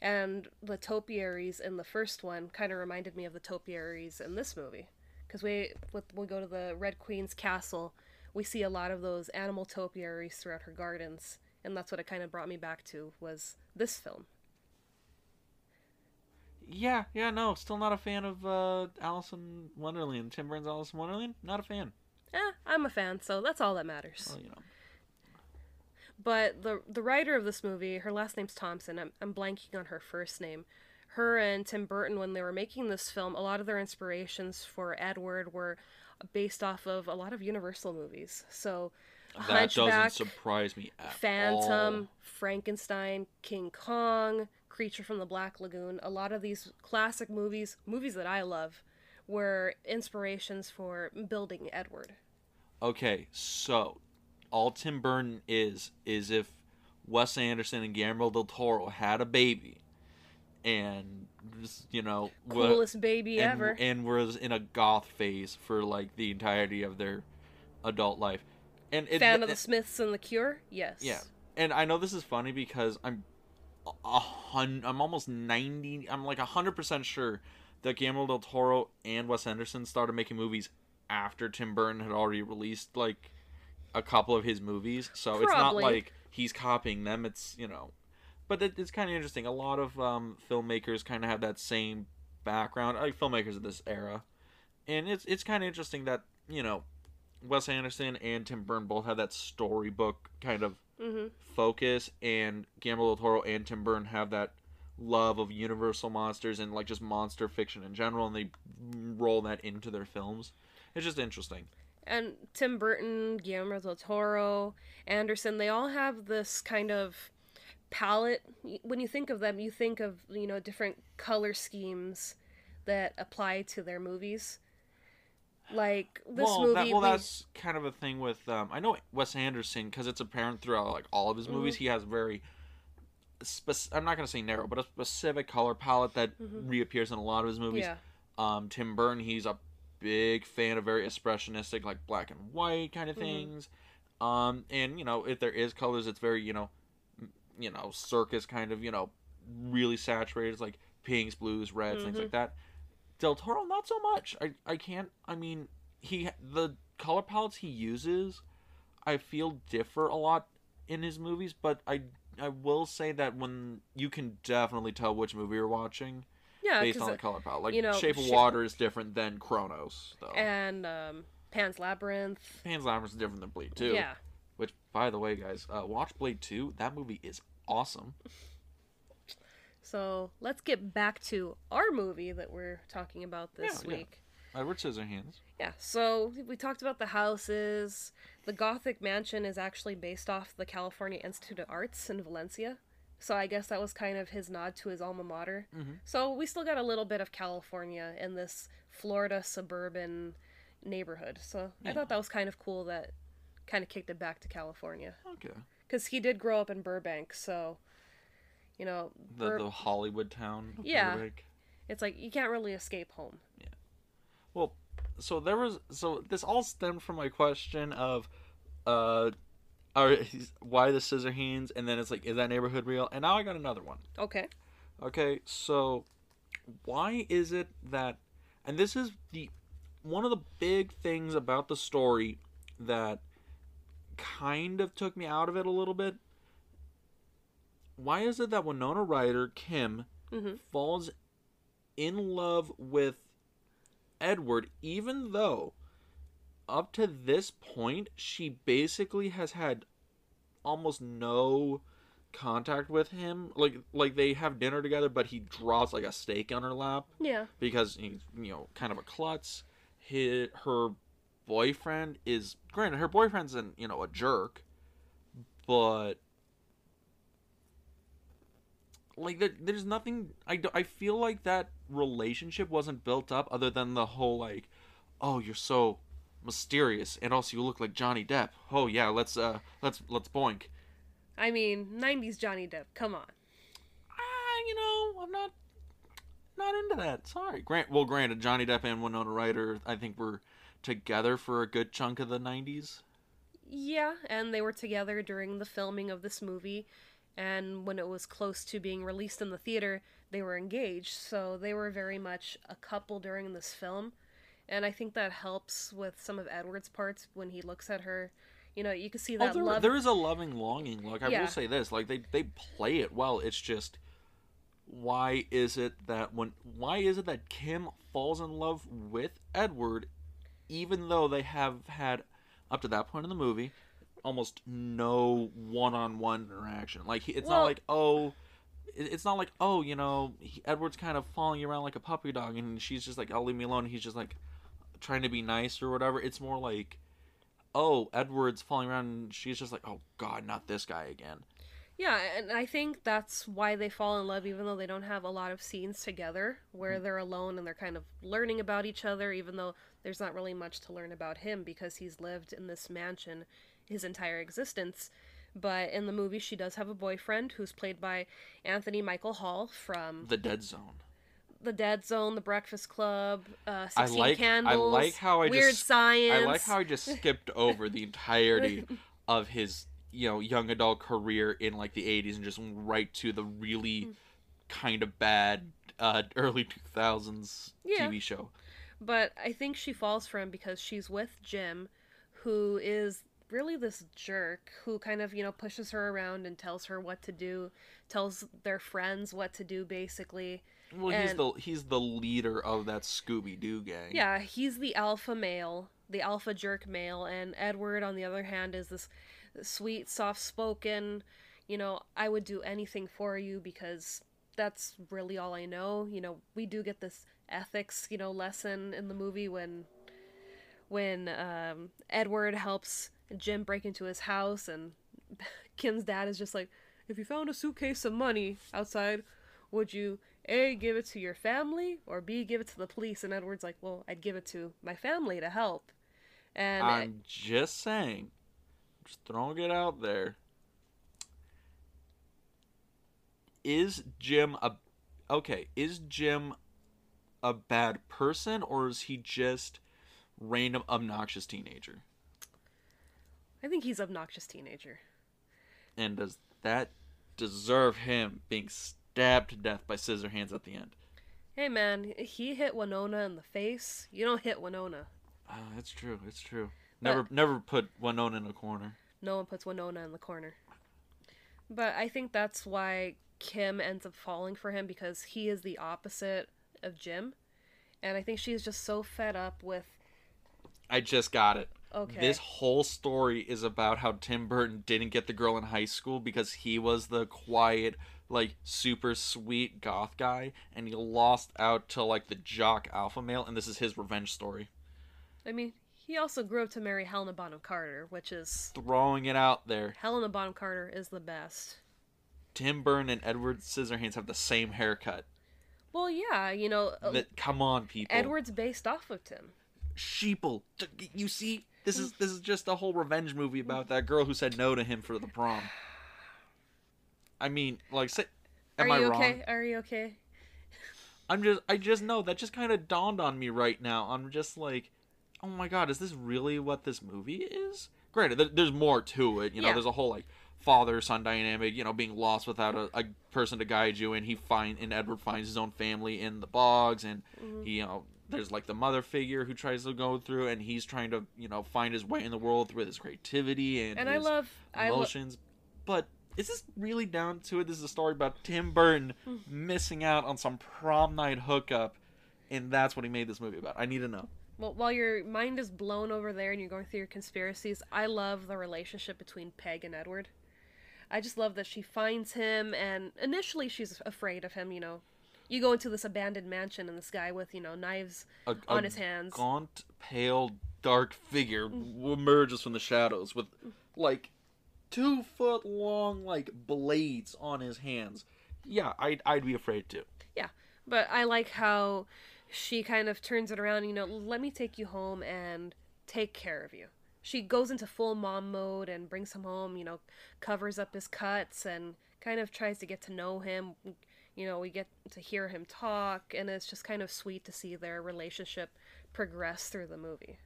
And the topiaries in the first one kind of reminded me of the topiaries in this movie. Because we, with, we go to the Red Queen's castle, we see a lot of those animal topiaries throughout her gardens. And that's what it kind of brought me back to was this film. Yeah, yeah, no, still not a fan of uh, Alice in Wonderland. Tim Burton's Alice in Wonderland. Not a fan. Yeah, I'm a fan, so that's all that matters. Well, you know. But the the writer of this movie, her last name's Thompson. I'm I'm blanking on her first name. Her and Tim Burton, when they were making this film, a lot of their inspirations for Edward were based off of a lot of Universal movies. So, That doesn't Hunchback, surprise me at Phantom, all. Frankenstein, King Kong, Creature from the Black Lagoon. A lot of these classic movies, movies that I love, were inspirations for building Edward. Okay, so all Tim Burton is is if Wes Anderson and Guillermo del Toro had a baby, and just, you know, Coolest baby and, ever. and was in a goth phase for like the entirety of their adult life, and it, Fan of the Smiths and the Cure? Yes. yeah, and I know this is funny because I'm a- a hun I'm almost ninety, I'm like hundred percent sure that Guillermo del Toro and Wes Anderson started making movies after Tim Burton had already released like a couple of his movies, so it's not like he's copying them. It's you know, but it, it's kind of interesting. A lot of um, filmmakers kind of have that same background, like filmmakers of this era, and it's it's kind of interesting that you know Wes Anderson and Tim Burton both have that storybook kind of hmm focus, and Guillermo del Toro and Tim Burton have that love of universal monsters and like just monster fiction in general, and they roll that into their films. It's just interesting. And Tim Burton, Guillermo del Toro, Anderson, they all have this kind of palette. When you think of them, you think of, you know, different color schemes that apply to their movies. Like this well, movie, that, well, we- that's kind of a thing with um, I know Wes Anderson because it's apparent throughout like all of his movies. Mm-hmm. He has very spec- I'm not gonna say narrow, but a specific color palette that reappears in a lot of his movies. yeah, Um, Tim Burton, he's a big fan of very expressionistic, like black and white kind of Mhm. things. Um, and you know, if there is colors, it's very you know, you know, circus kind of you know, really saturated. It's like pinks, blues, reds, things like that. Del Toro, not so much. I I can't. I mean, he the color palettes he uses, I feel differ a lot in his movies, but I I will say that when you can definitely tell which movie you're watching Yeah, based on the color palette. Like you know, Shape of Water is different than Cronos, though. and um, Pan's Labyrinth. Pan's Labyrinth is different than Blade Two. Yeah, Which, by the way, guys, uh, watch Blade Two. That movie is awesome. [LAUGHS] so let's get back to our movie that we're talking about this Yeah, yeah. week. Edward Scissorhands. Yeah, so we talked about the houses. The Gothic mansion is actually based off the California Institute of Arts in Valencia. So I guess that was kind of his nod to his alma mater. Mhm. So we still got a little bit of California in this Florida suburban neighborhood. So I thought that was kind of cool that kind of kicked it back to California. Okay. Because he did grow up in Burbank, so, you know, The Bur- the Hollywood town. Yeah. Burbank. it's like you can't really escape home. Yeah. Well, so there was so this all stemmed from my question of, uh, are why the scissor hands, and then it's like, is that neighborhood real? And now I got another one. Okay. Okay, so why is it that, and this is the one of the big things about the story that kind of took me out of it a little bit. Why is it that Winona Ryder, Kim, hmm falls in love with Edward, even though up to this point she basically has had almost no contact with him. Like like they have dinner together, but he draws like a steak on her lap Yeah. because he's you know kind of a klutz. His, her boyfriend is granted her boyfriend's an you know a jerk, but like there, there's nothing I, I feel like that relationship wasn't built up other than the whole like oh you're so mysterious and also you look like Johnny Depp. Oh yeah let's uh let's let's boink. I mean, 90s Johnny Depp, come on. ah you know I'm not not into that. Sorry. Grant well granted Johnny Depp and Winona Ryder I think were together for a good chunk of the 90s Yeah, and they were together during the filming of this movie, and when it was close to being released in the theater, they were engaged, so they were very much a couple during this film. And I think that helps with some of Edward's parts when he looks at her. You know, you can see Oh, that there, love. there is a loving longing look. I Yeah. will say this: like they they play it well. It's just why is it that when why is it that Kim falls in love with Edward, even though they have had up to that point in the movie almost no one-on-one interaction. Like he- it's Well- not like oh. It's not like oh you know he, Edward's kind of following around like a puppy dog and she's just like "I'll oh leave me alone and he's just like trying to be nice or whatever. It's more like oh, Edward's falling around, and she's just like, oh god, not this guy again. Yeah, and I think that's why they fall in love, even though they don't have a lot of scenes together where mm-hmm. they're alone and they're kind of learning about each other, even though there's not really much to learn about him because he's lived in this mansion his entire existence. But in the movie, she does have a boyfriend who's played by Anthony Michael Hall from The Dead Zone. The Dead Zone, The Breakfast Club, uh, I 16 like- I Candles, like how I Weird just- Science. I like how I just skipped over the entirety [LAUGHS] of his, you know, young adult career in like the '80s and just went right to the really kind of bad uh, [LAUGHS] early 2000s Yeah. TV show. But I think she falls for him because she's with Jim, who is really this jerk who kind of, you know, pushes her around and tells her what to do, tells their friends what to do basically. Well, he's the he's the leader of that Scooby Doo gang. Yeah, he's the alpha male, the alpha jerk male, and Edward, on the other hand, is this sweet, soft spoken, you know, I would do anything for you because that's really all I know. You know, we do get this ethics, you know, lesson in the movie when when um, Edward helps Jim break into his house and [LAUGHS] Kim's dad is just like, if you found a suitcase of money outside, would you A, give it to your family, or B, give it to the police? And Edward's like, well, I'd give it to my family to help. And I'm just saying, just throwing it out there. Is Jim a okay? Is Jim a bad person, or is he just random obnoxious teenager? I think he's obnoxious teenager. And does that deserve him being stabbed to death by scissor hands at the end. Hey man, he hit Winona in the face. You don't hit Winona. Uh, it's true. It's true. Never, never put Winona in a corner. No one puts Winona in the corner. But I think that's why Kim ends up falling for him because he is the opposite of Jim. And I think she's just so fed up with I just got it. Okay. This whole story is about how Tim Burton didn't get the girl in high school because he was the quiet, like super sweet goth guy, and he lost out to like the jock alpha male, and this is his revenge story. I mean, he also grew up to marry Helena Bonham Carter, which is Throwing it out there. Helena Bonham Carter is the best. Tim Burton and Edward Scissorhands have the same haircut. Well, yeah, you know, uh, That come on, people. Edward's based off of Tim. Sheeple. You see, this is this is just a whole revenge movie about that girl who said no to him for the prom. I mean, like, say, am Are I you wrong? okay? Are you okay? I'm just, I just know that just kind of dawned on me right now. I'm just like, oh my god, is this really what this movie is? Granted, there- there's more to it. You know, Yeah. there's a whole like father-son dynamic. You know, being lost without a, a person to guide you, and he find and Edward finds his own family in the bogs, and Mm-hmm. he, you know, there's like the mother figure who tries to go through, and he's trying to, you know, find his way in the world through his creativity and, And I his love I love emotions. But is this really down to it? This is a story about Tim Burton Hmm. missing out on some prom night hookup, and that's what he made this movie about. I need to know. Well, while your mind is blown over there and you're going through your conspiracies, I love the relationship between Peg and Edward. I just love that she finds him, and initially she's afraid of him. You know, you go into this abandoned mansion, and this guy with you know knives A, on a his hands. gaunt, pale, dark figure emerges from the shadows with like two foot long like blades on his hands. Yeah, I'd I'd be afraid too. Yeah, but I like how she kind of turns it around. You know, let me take you home and take care of you. She goes into full mom mode and brings him home. You know, covers up his cuts and kind of tries to get to know him. You know, we get to hear him talk, and it's just kind of sweet to see their relationship progress through the movie.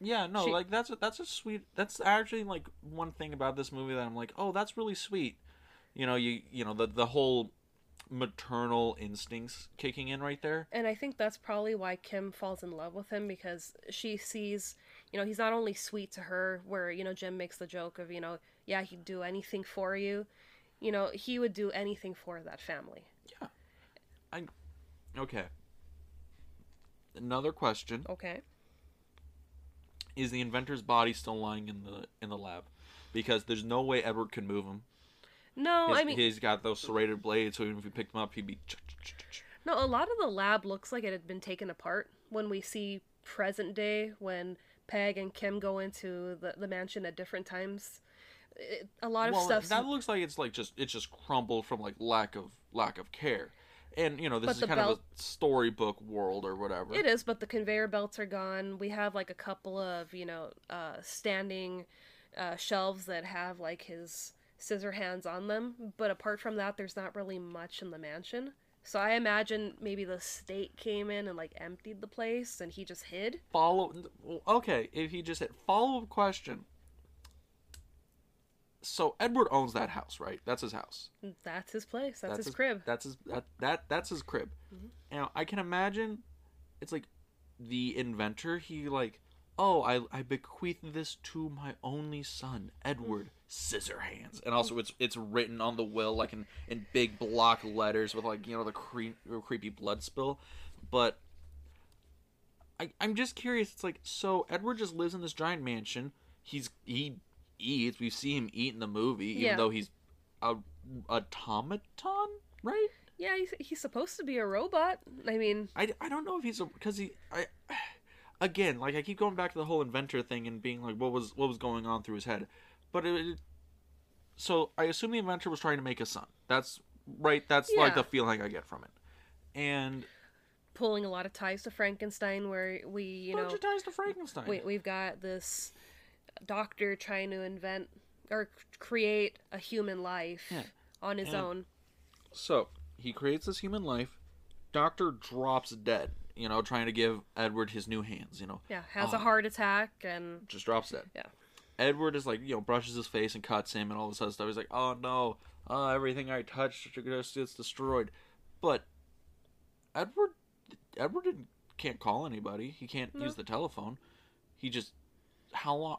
Yeah, no, She- like that's a, that's a sweet. That's actually like one thing about this movie that I'm like, oh, that's really sweet. You know, you you know the the whole maternal instincts kicking in right there. And I think that's probably why Kim falls in love with him because she sees, you know, he's not only sweet to her, where, you know, Jim makes the joke of, you know, yeah, he'd do anything for you. You know, he would do anything for that family. Yeah. I Okay. Another question: Okay. Is the inventor's body still lying in the in the lab? Because there's no way Edward could move him. No, His- I mean, he's got those serrated blades, so even if we picked him up, he'd be. no, a lot of the lab looks like it had been taken apart when we see present day when Peg and Kim go into the, the mansion at different times. It, a lot of Well, stuff. that looks like it's like just it's just crumbled from like lack of lack of care, and you know this But is kind of a storybook world or whatever. It is, but the conveyor belts are gone. We have like a couple of, you know, uh, standing uh, shelves that have like his scissor hands on them. But apart from that, there's not really much in the mansion. So I imagine maybe the state came in and like emptied the place and he just hid. follow okay if he just hit follow up question so edward owns that house right that's his house That's his place. That's, his his crib. that's his that, that that's his crib mm-hmm. now i can imagine it's like the inventor he like oh i i bequeath this to my only son edward mm-hmm. scissorhands and also it's it's written on the will like in in big block letters with like you know the cre- creepy blood spill but I, I'm just curious. It's like so Edward just lives in this giant mansion. He's he eats. We see him eat in the movie, even Yeah. though he's a automaton, right? Yeah, he's, he's supposed to be a robot. I mean, I, I don't know if he's a because he I [SIGHS] again like I keep going back to the whole inventor thing and being like what was what was going on through his head, but it, so I assume the inventor was trying to make a son. That's right. That's like the feeling I get from it, and pulling a lot of ties to Frankenstein, where we, you know, bunch of ties to Frankenstein. we, we've got this doctor trying to invent or create a human life Yeah. on his And- own. So he creates this human life. Doctor drops dead. You know, trying to give Edward his new hands. You know, Yeah, has Oh. a heart attack and just drops dead. Yeah. Edward is like, you know, brushes his face and cuts him and all this other stuff. He's like, oh no, uh, everything I touch just gets destroyed. But Edward, Edward didn't, can't call anybody. He can't No. use the telephone. He just how long?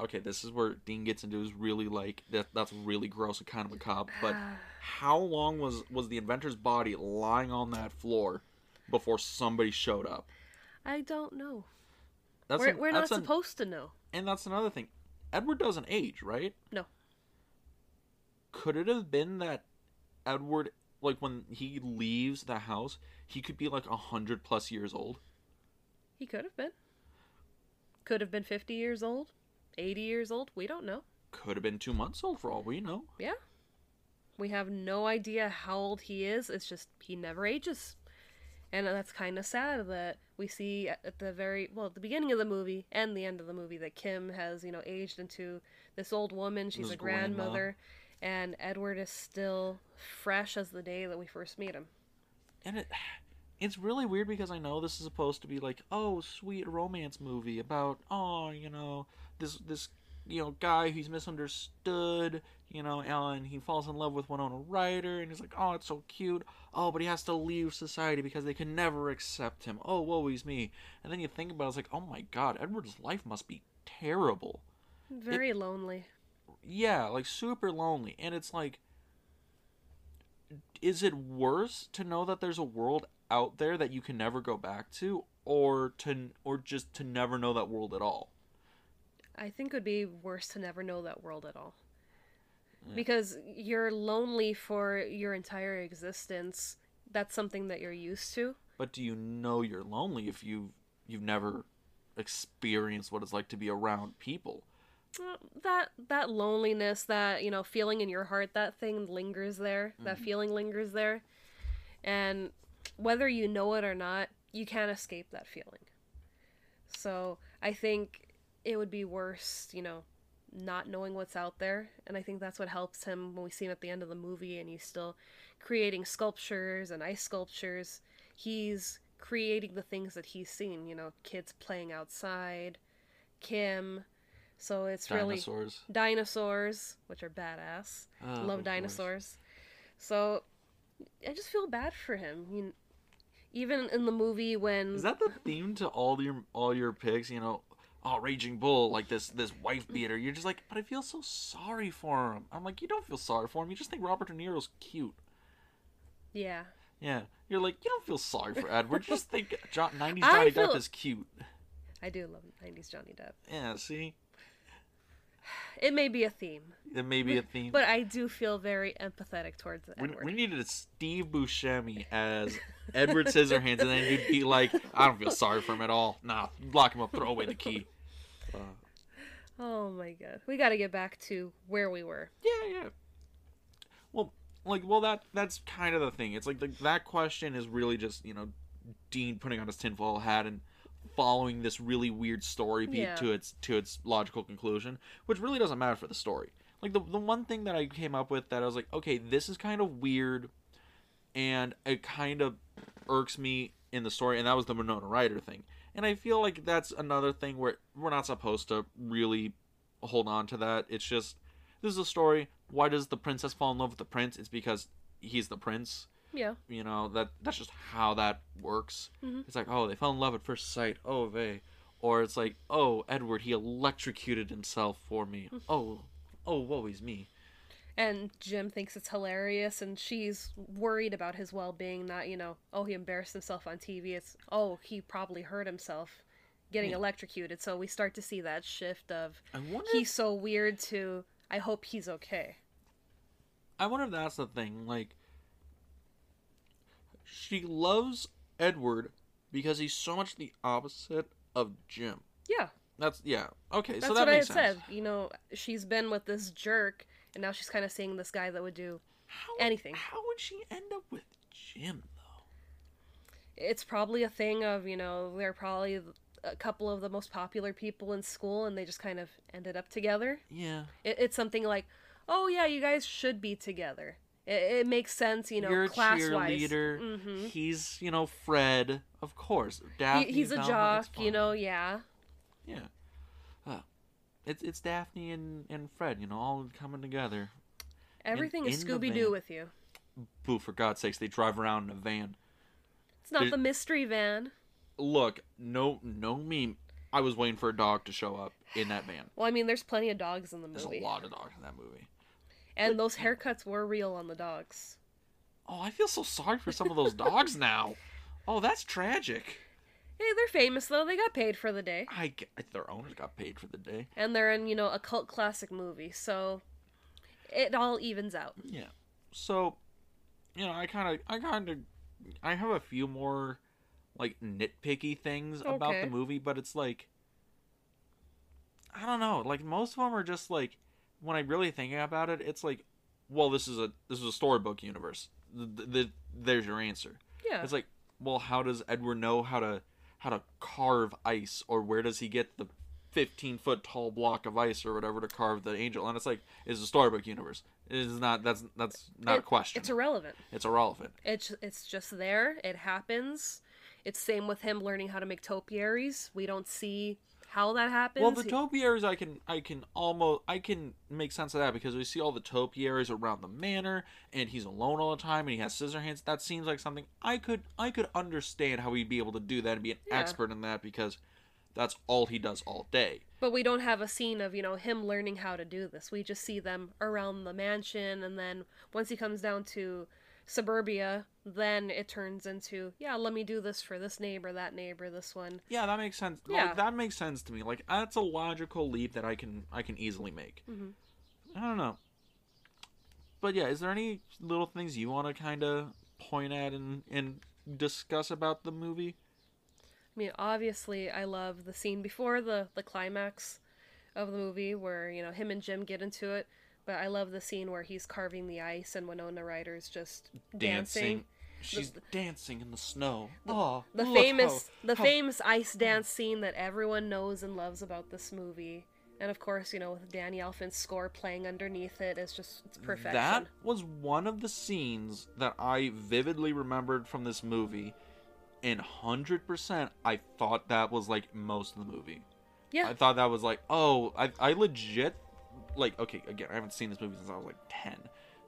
Okay, this is where Dean gets into is really like that. That's really gross and kind of macabre. But [SIGHS] how long was was the inventor's body lying on that floor before somebody showed up? I don't know. That's we're an- we're not that's an- supposed to know. and that's another thing. Edward doesn't age, right? No. Could it have been that Edward, like when he leaves the house, he could be like a hundred plus years old? He could have been. Could have been 50 years old, 80 years old. We don't know. Could have been two months old for all we know. Yeah. We have no idea how old he is. It's just he never ages. And that's kind of sad that we see at the very, well, at the beginning of the movie and the end of the movie that Kim has, you know, aged into this old woman. She's a grandma. grandmother. And Edward is still fresh as the day that we first meet him. And it, it's really weird because I know this is supposed to be like, oh, sweet romance movie about, oh, you know, this this you know guy who's misunderstood, you know, and he falls in love with Winona Ryder, and he's like, oh, it's so cute. Oh, but he has to leave society because they can never accept him. Oh, woe is me. And then you think about it, it's like, oh my God, Edward's life must be terrible. Very lonely. Yeah, like super lonely. And it's like is it worse to know that there's a world out there that you can never go back to or to or just to never know that world at all? I think it would be worse to never know that world at all. Yeah. Because you're lonely for your entire existence. That's something that you're used to. But do you know you're lonely if you you've never experienced what it's like to be around people? That that loneliness, that you know, feeling in your heart, that thing lingers there. That mm-hmm. feeling lingers there, and whether you know it or not, you can't escape that feeling. So I think it would be worse, you know, not knowing what's out there, and I think that's what helps him when we see him at the end of the movie, and he's still creating sculptures and ice sculptures. He's creating the things that he's seen, you know, kids playing outside, Kim. So it's really Dinosaurs. dinosaurs, which are badass. Oh, Love dinosaurs. So I just feel bad for him. You, even in the movie when Is that the theme to all your all your picks? You know, oh, raging bull, like this this wife beater. You're just like, but I feel so sorry for him. I'm like, you don't feel sorry for him. You just think Robert De Niro's cute. yeah, Yeah, you're like, you don't feel sorry for Edward. You just think John, 90s [LAUGHS] Johnny feel- Depp is cute. I do love '90s Johnny Depp. Yeah, see, It may be a theme, it may be a theme. but I do feel very empathetic towards we, Edward. we needed a Steve Buscemi as Edward [LAUGHS] Scissorhands, and then you'd be like, I don't feel sorry for him at all. Nah, lock him up, throw away the key. Oh my god, we got to get back to where we were. Yeah, yeah. Well, like, well, that that's kind of the thing. It's like the, that question is really just you know, Dean putting on his tinfoil hat and following this really weird story beat Yeah. to its to its logical conclusion, which really doesn't matter for the story. Like the the one thing that I came up with that I was like, okay, this is kind of weird, and it kind of irks me in the story, and that was the Winona Ryder thing. And I feel like that's another thing where we're not supposed to really hold on to that. It's just this is a story. Why does the princess fall in love with the prince? It's because he's the prince. Yeah, You know that that's just how that works. Mhm. It's like oh they fell in love at first sight. Oh they, or it's like oh Edward he electrocuted himself for me. oh oh woe is me. And Jim thinks it's hilarious, and she's worried about his well-being. Not you know, oh he embarrassed himself on TV. It's oh he probably hurt himself getting Yeah. electrocuted. So we start to see that shift of I wonder. he's so weird to I hope he's okay. I wonder if that's the thing. Like, she loves Edward because he's so much the opposite of Jim. Yeah, That's yeah. Okay, that's so that what I makes sense. said. You know, she's been with this jerk, and now she's kind of seeing this guy that would do How, anything. How would she end up with Jim though? It's probably a thing of you know they're probably a couple of the most popular people in school, and they just kind of ended up together. Yeah. It, it's something like, oh yeah, you guys should be together. It, it makes sense, you know, You're class wise. cheerleader. hmm He's you know Fred, of course. He, he's a jock, you know. Yeah, Yeah. It's it's Daphne and and Fred. You know, all coming together. Everything is in the Scooby Doo with you. Boo, for God's sakes, they drive around in a van. It's not There- the mystery van. Look, no, no meme. I was waiting for a dog to show up in that van. Well, I mean, there's plenty of dogs in the movie. There's a lot of dogs in that movie. and those haircuts were real on the dogs. Oh, I feel so sorry for some of those dogs [LAUGHS] now. Oh, that's tragic. Hey, they're famous though. They got paid for the day, I g- their owners got paid for the day. and they're in you know a cult classic movie, so it all evens out. Yeah. So, you know, I kind of, I kind of, I have a few more like nitpicky things about the movie, but it's like, I don't know. Like most of them are just like, when I really think about it, it's like, well, this is a this is a storybook universe. The, the, there's your answer. Yeah, It's like, well, how does Edward know how to how to carve ice, or where does he get the fifteen foot tall block of ice or whatever to carve the angel? And it's like, it's a storybook universe. It is not. That's that's not a question. it's irrelevant. It's irrelevant. It's it's just there. It happens. It's same with him learning how to make topiaries. We don't see how that happens. Well, the He- topiaries, I can, I can almost, I can make sense of that because we see all the topiaries around the manor, and he's alone all the time, and he has scissor hands. That seems like something I could, I could understand how he'd be able to do that and be an Yeah. expert in that because that's all he does all day. But we don't have a scene of, you know, him learning how to do this. We just see them around the mansion and then once he comes down to suburbia, then it turns into, yeah, let me do this for this neighbor, that neighbor, this one. Yeah, that makes sense. Yeah. Like, that makes sense to me. Like that's a logical leap that I can I can easily make. Mhm. I don't know. But yeah, is there any little things you want to kind of point at and and discuss about the movie? I mean, obviously, I love the scene before the the climax of the movie where you know him and Jim get into it. But I love the scene where he's carving the ice and Winona Ryder's just dancing. She's dancing in the snow. oh, The famous how- the how- famous ice dance scene that everyone knows and loves about this movie. And of course, you know, with Danny Elfman's score playing underneath it, it's just it's perfection. That was one of the scenes that I vividly remembered from this movie, and hundred percent, I thought that was like most of the movie. yeah. I thought that was like, oh, I, I legit, like, okay, again, I haven't seen this movie since I was like 10.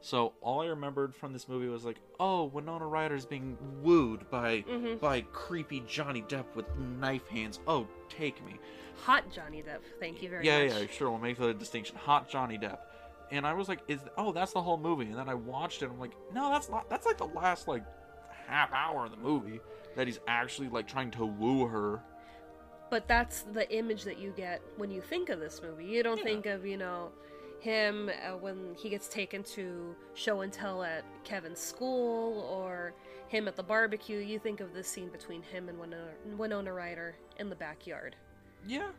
So all I remembered from this movie was like, oh, Winona Ryder's being wooed by Mhm. by creepy Johnny Depp with knife hands. Oh, take me. Hot Johnny Depp. Thank you very yeah, much. yeah, yeah, sure. We'll make the distinction. Hot Johnny Depp. And I was like, is oh, that's the whole movie. And then I watched it. I'm like, no, that's not. That's like the last like half hour of the movie that he's actually like trying to woo her. But that's the image that you get when you think of this movie. You don't Yeah. think of, you know, him uh, when he gets taken to show and tell at Kevin's school or him at the barbecue. You think of this scene between him and Winona, Winona Ryder in the backyard. Yeah.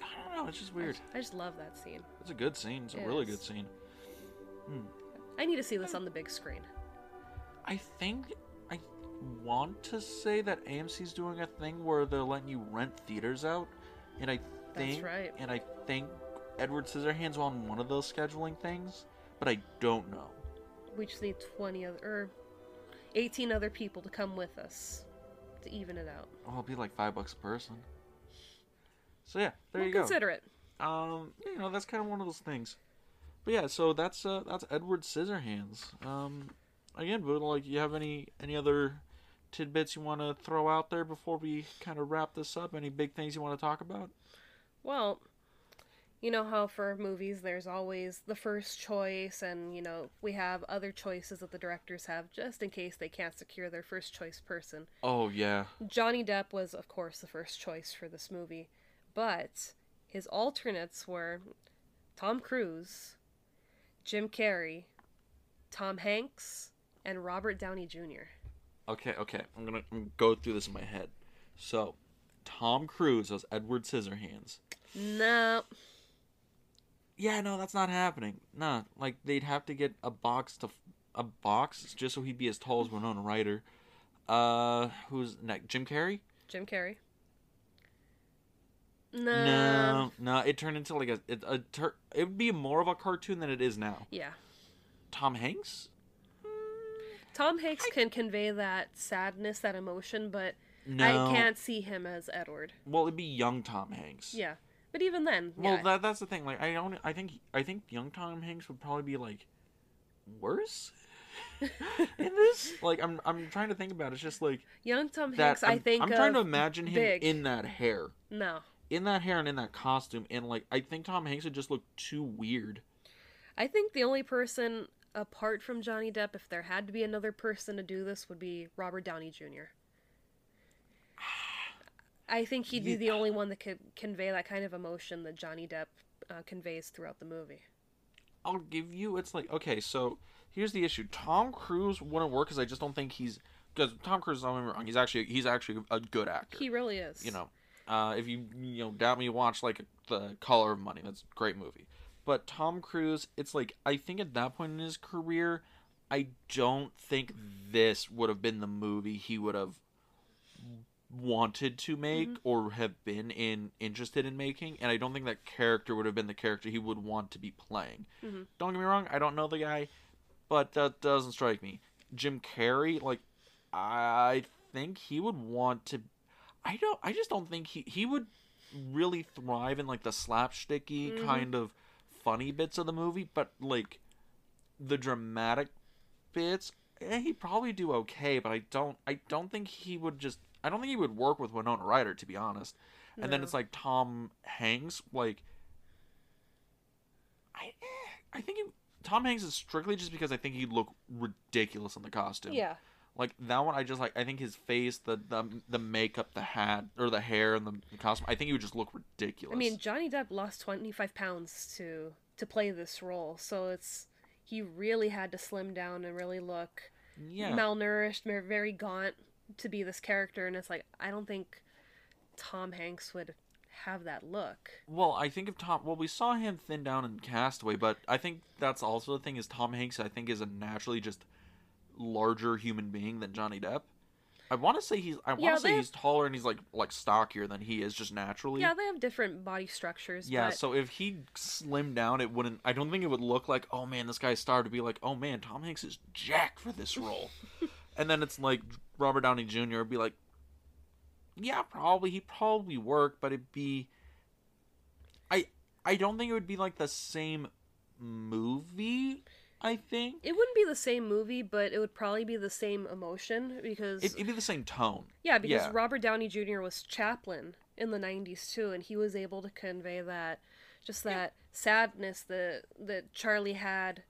I don't know. It's just I weird. just, I just love that scene. It's a good scene. It's a really good Yes. scene. I need to see this on the big screen. I think I want to say that AMC's doing a thing where they're letting you rent theaters out, and I think right. and I think Edward Scissorhands on one of those scheduling things, but I don't know. We just need 20 other, or 18 other people to come with us to even it out. Oh, it'll be like five bucks a person. So yeah, there we'll you go. consider it. um, you know, that's kind of one of those things. But yeah, so that's uh, that's Edward Scissorhands. Um, again, but like, you have any any other tidbits you want to throw out there before we kind of wrap this up? Any big things you want to talk about? Well, you know how for movies there's always the first choice, and you know we have other choices that the directors have just in case they can't secure their first choice person. Oh yeah, Johnny Depp was, of course, the first choice for this movie, but his alternates were Tom Cruise, Jim Carrey, Tom Hanks, and Robert Downey Jr. Okay, okay. I'm gonna, I'm gonna go through this in my head. So, Tom Cruise as Edward Scissorhands. No, Yeah, no, that's not happening. Nah, like they'd have to get a box to a box just so he'd be as tall as Winona Ryder. Uh, who's next? Jim Carrey? Jim Carrey. No. No, no. It turned into like a it, a tur- it would be more of a cartoon than it is now. Yeah. Tom Hanks? Tom Hanks can convey that sadness, that emotion, but No. I can't see him as Edward. Well, it'd be young Tom Hanks. Yeah. But even then, Well, yeah. that that's the thing. Like, I don't. I think I think young Tom Hanks would probably be like worse [LAUGHS] in this. Like, I'm I'm trying to think about it. It's just like young Tom. Hanks, I think I'm trying to imagine him big. in that hair, no. in that hair, and in that costume, and like I think Tom Hanks would just look too weird. I think the only person apart from Johnny Depp, if there had to be another person to do this, would be Robert Downey Jr. I think he'd be Ye- the only one that could convey that kind of emotion that Johnny Depp uh, conveys throughout the movie. I'll give you. It's like okay, so here's the issue. Tom Cruise wouldn't work because I just don't think he's because Tom Cruise. Don't me wrong. He's actually he's actually a good actor. He really is. you know uh, if you you know doubt me watch like the color of money that's a great movie but tom cruise it's like i think at that point in his career i don't think this would have been the movie he would have wanted to make or have been in interested in making and i don't think that character would have been the character he would want to be playing Mhm. don't get me wrong i don't know the guy but that doesn't strike me jim carrey like i think he would want to I don't. I just don't think he he would really thrive in like the slapsticky Mhm. kind of funny bits of the movie, but like the dramatic bits, eh, he'd probably do okay. But I don't. I don't think he would just. I don't think he would work with Winona Ryder to be honest. And then it's like Tom Hanks. Like I, eh, I think he, Tom Hanks is strictly just because I think he'd look ridiculous in the costume. Yeah. Like that one, I just like. I think his face, the the the makeup, the hat, or the hair, and the, the costume. I think he would just look ridiculous. I mean, Johnny Depp lost 25 pounds to to play this role, so it's he really had to slim down and really look yeah, malnourished, very gaunt to be this character, and it's like I don't think Tom Hanks would have that look. Well, I think if Tom, well, we saw him thin down in Castaway, but I think that's also the thing is Tom Hanks. I think is a naturally just larger human being than Johnny Depp. I want to say he's. I want to Yeah, say they- he's taller and he's like like stockier than he is just naturally. Yeah, they have different body structures. Yeah, but so if he slimmed down, it wouldn't. I don't think it would look like, oh man, this guy's star to be like, oh man, Tom Hanks is jack for this role. [LAUGHS] and then it's like Robert Downey Jr. would be like, yeah, probably he probably work, but it'd be. I I don't think it would be like the same movie. I think it wouldn't be the same movie, but it would probably be the same emotion because it, it'd be the same tone. yeah, because yeah. Robert Downey Jr. was Chaplin in the '90s too, and he was able to convey that just that sadness that that Charlie had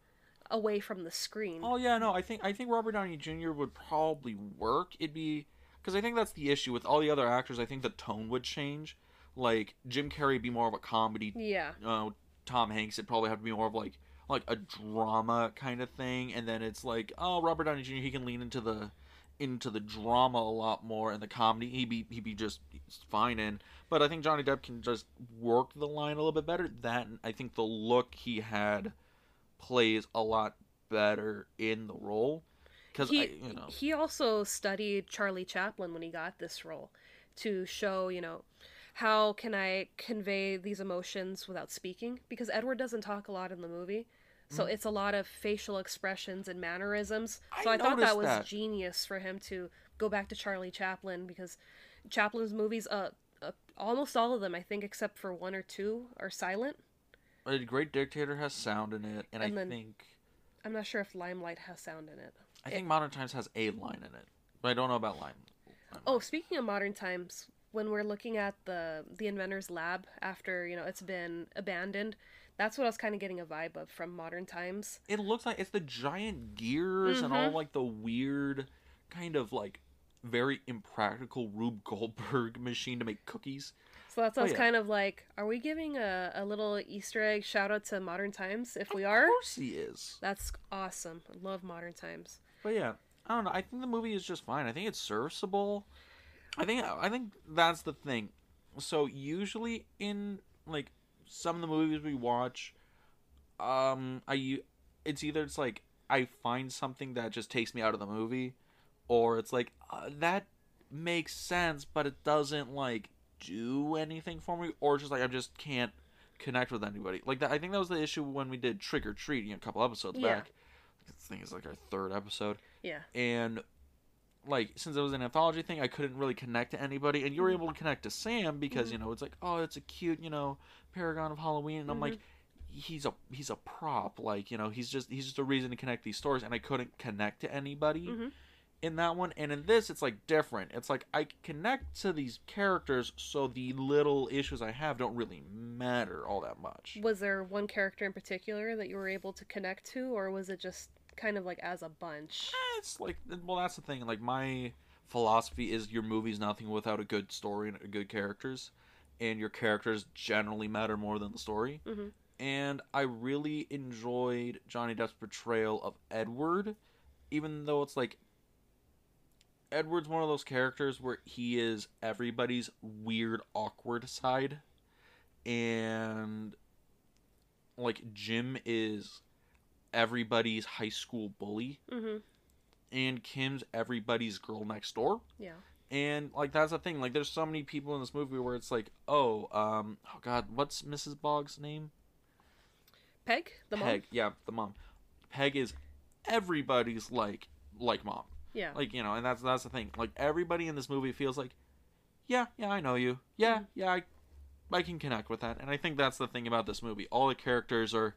away from the screen. Oh yeah, no, I think I think Robert Downey Jr. would probably work. It'd be because I think that's the issue with all the other actors. I think the tone would change. Like Jim Carrey would be more of a comedy. Yeah, Uh, Tom Hanks it'd probably have to be more of like like a drama kind of thing, and then it's like oh Robert Downey Jr. he can lean into the into the drama a lot more and the comedy he'd be he'd be just fine in. But I think Johnny Depp can just work the line a little bit better. That I think the look he had plays a lot better in the role because he you know he also studied Charlie Chaplin when he got this role to show you know how can I convey these emotions without speaking because Edward doesn't talk a lot in the movie. So it's a lot of facial expressions and mannerisms. Mm. I So I, thought that was that. genius for him to go back to Charlie Chaplin because Chaplin's movies, uh, uh, almost all of them, I think, except for one or two, are silent. a great dictator has sound in it and, And I then- think I'm not sure if Limelight has sound in it. I think Modern Times has a line in it but I don't know about line. Oh, speaking of modern times, when we're looking at the the inventor's lab after you know it's been abandoned, that's what I was kind of getting a vibe of from modern times. it looks like it's the giant gears and all Mhm. like the weird kind of like very impractical Rube Goldberg [LAUGHS] machine to make cookies. So that's Oh, yeah. kind of like, are we giving a, a little Easter egg shout out to modern times? If we Of are, course he is. that's awesome. I love modern times. But yeah, I don't know. I think the movie is just fine. I think it's serviceable. I think I think that's the thing. So usually in like some of the movies we watch, um, I it's either it's like I find something that just takes me out of the movie, or it's like uh, that makes sense, but it doesn't like do anything for me, or just like I just can't connect with anybody. Like that, I think that was the issue when we did Trick or Treat you know, a couple episodes Yeah. back. This thing is like our third episode Yeah. and like since it was an anthology thing, I couldn't really connect to anybody, and you were able to connect to Sam because Mhm. you know it's like, oh, it's a cute, you know, paragon of Halloween, and I'm like, he's a he's a prop, like you know, he's just he's just a reason to connect these stories, and I couldn't connect to anybody Mhm. in that one, and in this, it's like different. It's like I connect to these characters, so the little issues I have don't really matter all that much. Was there one character in particular that you were able to connect to, or was it just kind of like as a bunch? Eh, It's like, well, that's the thing. Like my philosophy is your movie's nothing without a good story and good characters, and your characters generally matter more than the story. Mhm. And I really enjoyed Johnny Depp's portrayal of Edward, even though it's like Edward's one of those characters where he is everybody's weird, awkward side, and like Jim is everybody's high school bully Mm-hmm. and Kim's everybody's girl next door. Yeah. And like that's the thing. Like there's so many people in this movie where it's like, oh, um, oh god, what's Mrs. Boggs' name? Peg, the mom. Peg. Yeah, the mom. Peg is everybody's like like mom. Yeah. Like you know, and that's that's the thing. Like everybody in this movie feels like, yeah, yeah, I know you. Yeah, Mhm. yeah, I, I can connect with that. And I think that's the thing about this movie. All the characters are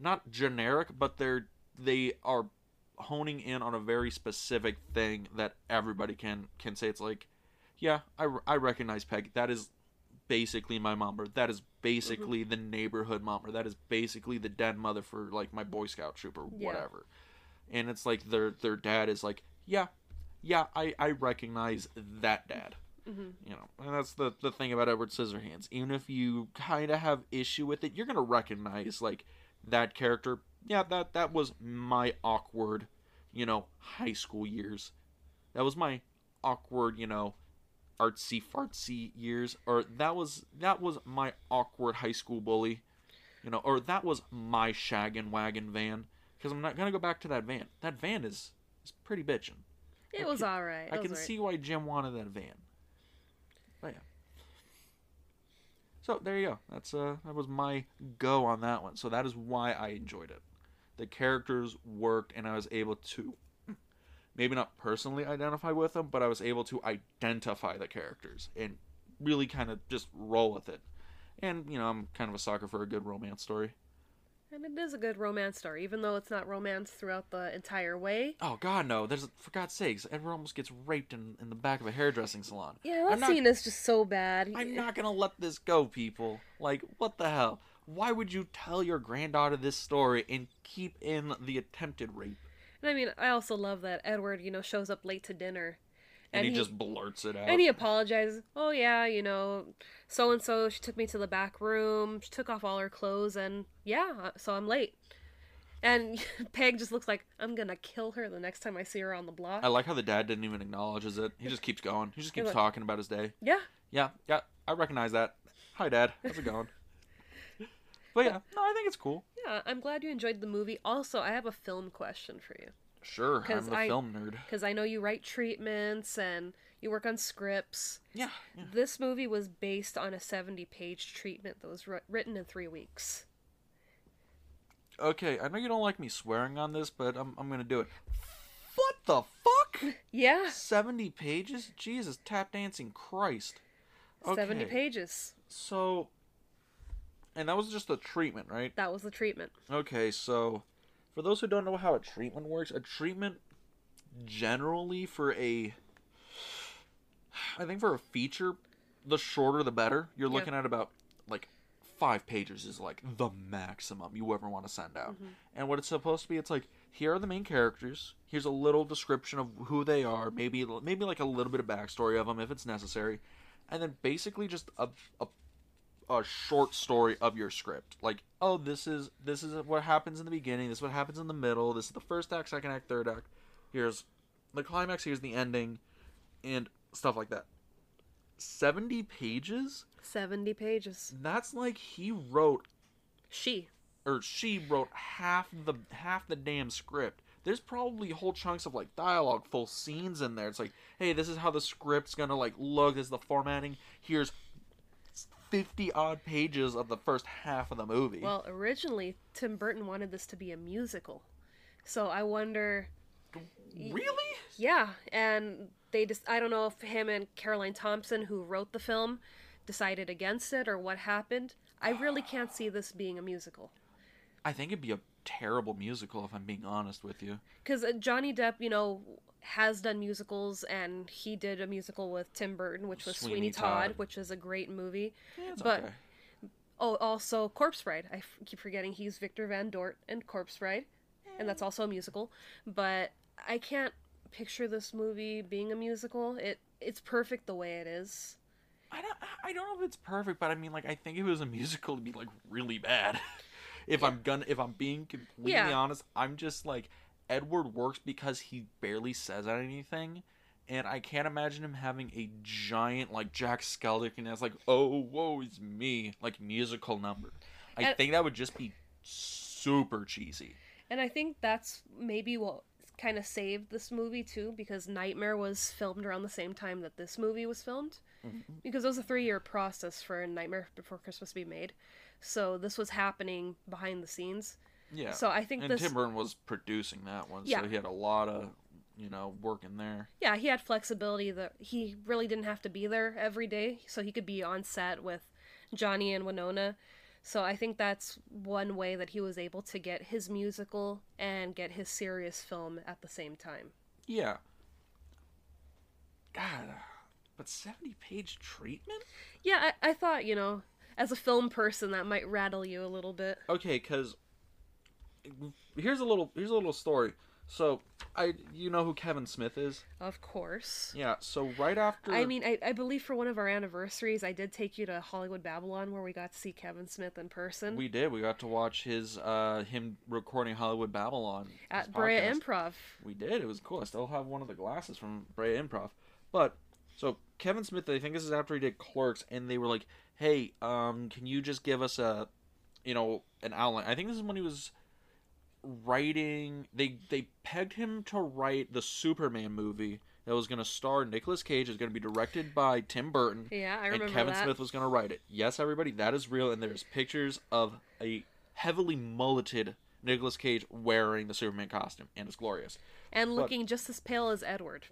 not generic, but they're they are honing in on a very specific thing that everybody can can say. It's like, yeah, I I recognize Peg. That is basically my mom, or that is basically the neighborhood mom, or that is basically the dead mother for like my Boy Scout troop or Yeah. whatever. And it's like their their dad is like, yeah, yeah, I I recognize that dad. Mm-hmm. You know, and that's the the thing about Edward Scissorhands. Even if you kind of have issue with it, you're gonna recognize like that character. Yeah, that that was my awkward, you know, high school years. That was my awkward, you know, artsy fartsy years. Or that was that was my awkward high school bully. You know, or that was my shag and wagon van. Because I'm not gonna go back to that van. That van is is pretty bitchin'. It I was all right. I can right. see why Jim wanted that van. But yeah. So there you go. That's uh that was my go on that one. So that is why I enjoyed it. The characters worked and I was able to maybe not personally identify with them, but I was able to identify the characters and really kind of just roll with it. And you know, I'm kind of a sucker for a good romance story. And it is a good romance story, even though it's not romance throughout the entire way. Oh God, no! There's for God's sakes, Edward almost gets raped in, in the back of a hairdressing salon. Yeah, that scene is just so bad. I'm not gonna let this go, people. Like, what the hell? Why would you tell your granddaughter this story and keep in the attempted rape? And I mean, I also love that Edward, you know, shows up late to dinner. And, he, just blurts it out. And he apologizes. Oh yeah, you know, so and so. She took me to the back room. She took off all her clothes, and yeah, uh, so I'm late. And [LAUGHS] Peg just looks like I'm gonna kill her the next time I see her on the block. I like how the dad didn't even acknowledges it. He just keeps going. He just keeps like- talking about his day. yeah, Yeah, yeah, I recognize that. Hi, Dad. How's it going? [LAUGHS] but yeah, no, I think it's cool. yeah. I'm glad you enjoyed the movie. Also, I have a film question for you Sure, I'm the I- film nerd. because I know you write treatments and you work on scripts. Yeah, yeah. This movie was based on a 70-page treatment that was wr- written in three weeks. Okay, I know you don't like me swearing on this, but I'm, I'm gonna do it. What the fuck? [LAUGHS] Yeah, 70 pages? Jesus, tap dancing Christ. Okay. 70 pages. So, and that was just the treatment, right? That was the treatment. Okay, so for those who don't know how a treatment works, a treatment generally for a, I think for a feature, the shorter the better. You're Yeah. looking at about like five pages is like the maximum you ever want to send out. Mhm. And what it's supposed to be, it's like here are the main characters. Here's a little description of who they are. Maybe maybe like a little bit of backstory of them if it's necessary, and then basically just a a, a short story of your script. Like oh this is this is what happens in the beginning. This is what happens in the middle. This is the first act, second act, third act. Here's the climax. Here's the ending, and stuff like that. Seventy pages. 70 pages. That's like he wrote She. or she wrote half the half the damn script. There's probably whole chunks of like dialogue, full scenes in there. It's like, hey, this is how the script's gonna like look. This is the formatting. Here's fifty odd pages of the first half of the movie. Well, originally, Tim Burton wanted this to be a musical. So I wonder. really? Yeah, and they just I don't know if him and Caroline Thompson who wrote the film decided against it or what happened. I really can't see this being a musical. I think it'd be a terrible musical if I'm being honest with you. Cuz uh, Johnny Depp, you know, has done musicals and he did a musical with Tim Burton which was Sweeney Sweeney, Todd, Todd. which is a great movie. Yeah, it's But- okay. Oh, also Corpse Bride. I f- keep forgetting he's Victor Van Dort in Corpse Bride, and that's eh. also a musical. But I can't picture this movie being a musical. It it's perfect the way it is. I don't I don't know if it's perfect, but I mean like I think if it was a musical it'd be like really bad. [LAUGHS] if I'm gonna if I'm being completely Yeah. honest, I'm just like Edward works because he barely says anything. And I can't imagine him having a giant like Jack Skellington as like, oh whoa, it's me like musical number. I And- think that would just be super cheesy. And I think that's maybe what kind of saved this movie too, because Nightmare was filmed around the same time that this movie was filmed. Mm-hmm. Because it was a three year process for Nightmare Before Christmas to be made. So this was happening behind the scenes. Yeah. So I think and this Tim Burton was producing that one, Yeah. so he had a lot of you know work in there. yeah, he had flexibility that he really didn't have to be there every day, so he could be on set with Johnny and Winona. So I think that's one way that he was able to get his musical and get his serious film at the same time. Yeah. God, but seventy page treatment. Yeah, I, I thought, you know, as a film person, that might rattle you a little bit. Okay, because here's a little here's a little story. So I you know who Kevin Smith is? Of course. Yeah. So right after I mean, I, I believe for one of our anniversaries, I did take you to Hollywood Babble-On where we got to see Kevin Smith in person we did we got to watch his uh him recording Hollywood Babble-On at Brea podcast. Improv. We did. It was cool. I still have one of the glasses from Brea Improv. But so Kevin Smith, I think this is after he did Clerks, and they were like, "Hey, um, can you just give us a, you know, an outline?" I think this is when he was writing. They they pegged him to write the Superman movie that was going to star Nicolas Cage. Is going to be directed by Tim Burton. Yeah, I remember and Kevin that. Smith was going to write it. Yes, everybody, that is real, and there's pictures of a heavily mulleted Nicolas Cage wearing the Superman costume, and it's glorious. and looking just as pale as Edward.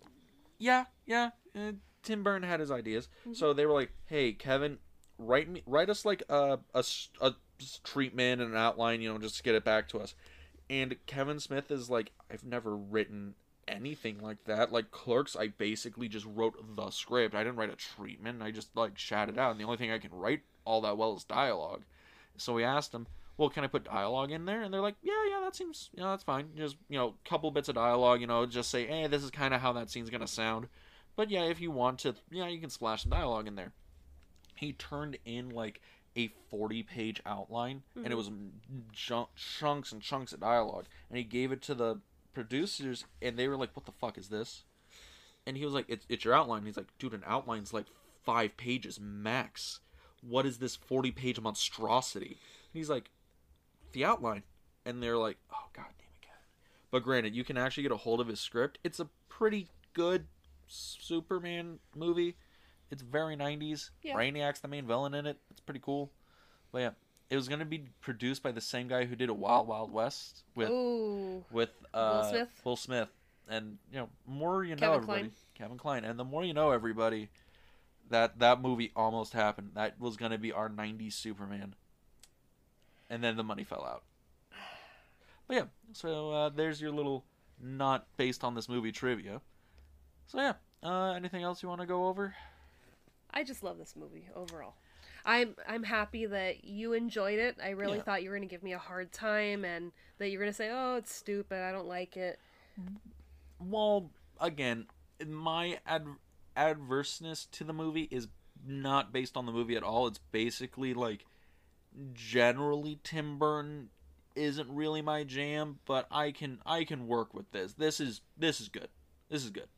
yeah, yeah. Uh, Tim Burton had his ideas, Mm-hmm. so they were like, "Hey, Kevin, write me, write us like a, a a treatment and an outline, you know, just to get it back to us." And Kevin Smith is like, "I've never written anything like that. Like Clerks, I basically just wrote the script. I didn't write a treatment. I just like shat it out. And the only thing I can write all that well is dialogue So we asked him, "Well, can I put dialogue in there?" And they're like, "Yeah, yeah, that seems, you know, that's fine. Just you know, couple bits of dialogue. You know, just say, hey, this is kind of how that scene's gonna sound." But yeah, if you want to, yeah, you can splash some dialogue in there. He turned in like a 40 page outline, and it mm-hmm. was chunk, chunks and chunks of dialogue. And he gave it to the producers, and they were like, "What the fuck is this?" And he was like, "It's it's your outline." He's like, "Dude, an outline's like five pages max. What is this 40 page monstrosity?" And he's like, "The outline." And they're like, "Oh god damn it, Kevin." But granted, you can actually get a hold of his script. It's a pretty good Superman movie. It's very 90s. Yeah. Brainiac's the main villain in it. It's pretty cool. But yeah, it was going to be produced by the same guy who did a Wild Wild West with Ooh. with uh, Smith? Will Smith. And you know, more you know Kevin everybody. Kline. Kevin Kline. And the more you know everybody, that that movie almost happened. That was going to be our 90s Superman. And then the money fell out. But yeah, so uh, there's your little not based on this movie trivia. So yeah, uh, anything else you want to go over? I just love this movie overall. I'm I'm happy that you enjoyed it. I really Yeah. thought you were gonna give me a hard time and that you were gonna say, "Oh, it's stupid. I don't like it." Well, again, my ad- adverseness to the movie is not based on the movie at all. It's basically like generally Tim Burton isn't really my jam, but I can I can work with this. This is this is good. This is good.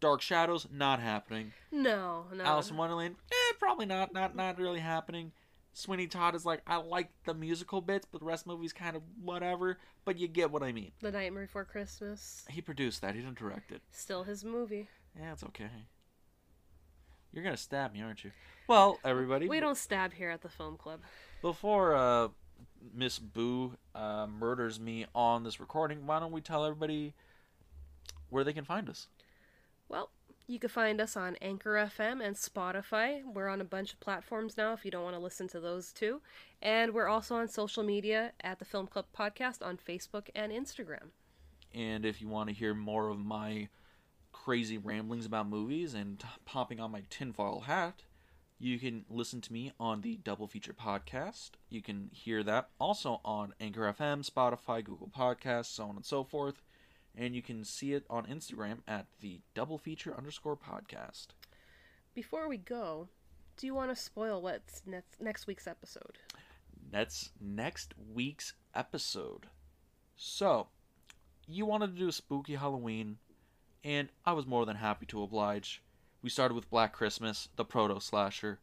Dark Shadows not happening. No, no. Alice in Wonderland, eh, probably not, not, not really happening. Sweeney Todd is like, I like the musical bits, but the rest of the movie's kind of whatever. But you get what I mean. The Nightmare Before Christmas. He produced that. He didn't direct it. Still his movie. Yeah, it's okay. You're gonna stab me, aren't you? Well, everybody, We don't stab here at the film club. before uh, Miss Boo uh, murders me on this recording, why don't we tell everybody where they can find us. Well, you can find us on Anchor FM and Spotify. We're on a bunch of platforms now if you don't want to listen to those too. And we're also on social media at the Film Club Podcast on Facebook and Instagram. And if you want to hear more of my crazy ramblings about movies and popping on my tinfoil hat, you can listen to me on the Double Feature Podcast. You can hear that also on Anchor FM, Spotify, Google Podcasts, so on and so forth. And you can see it on Instagram at the Double Feature underscore podcast. Before we go, do you want to spoil what's next, next week's episode? That's next week's episode. So, you wanted to do a spooky Halloween, and I was more than happy to oblige. We started with Black Christmas, the proto slasher,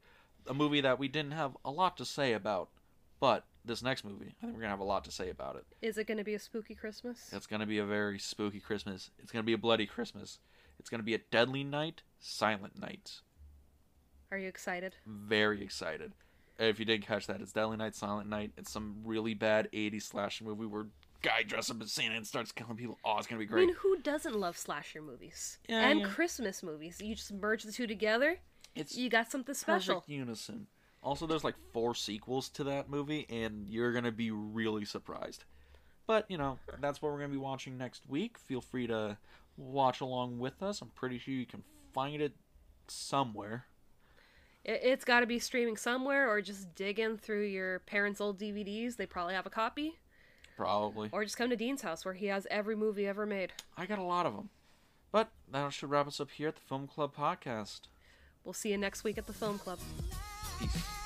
a movie that we didn't have a lot to say about, but this next movie, I think we're gonna have a lot to say about it. Is it going to be a spooky Christmas? It's gonna be a very spooky Christmas. It's gonna be a bloody Christmas. It's gonna be a deadly night, silent night. Are you excited? Very excited. If you didn't catch that, it's Deadly Night, Silent Night. It's some really bad 80s slasher movie where guy dresses up as Santa and starts killing people. Oh, it's gonna be great. I mean, who doesn't love slasher movies? Yeah, and yeah. Christmas movies. You just merge the two together, It's you got something special. perfect unison. Also, there's like four sequels to that movie, and you're gonna be really surprised. But you know, that's what we're gonna be watching next week. Feel free to watch along with us. I'm pretty sure you can find it somewhere. It, it's got to be streaming somewhere, or just dig in through your parents' old DVDs. They probably have a copy. Probably. Or just come to Dean's house where he has every movie ever made. I got a lot of them. But that should wrap us up here at the Film Club podcast. We'll see you next week at the Film Club. Peace.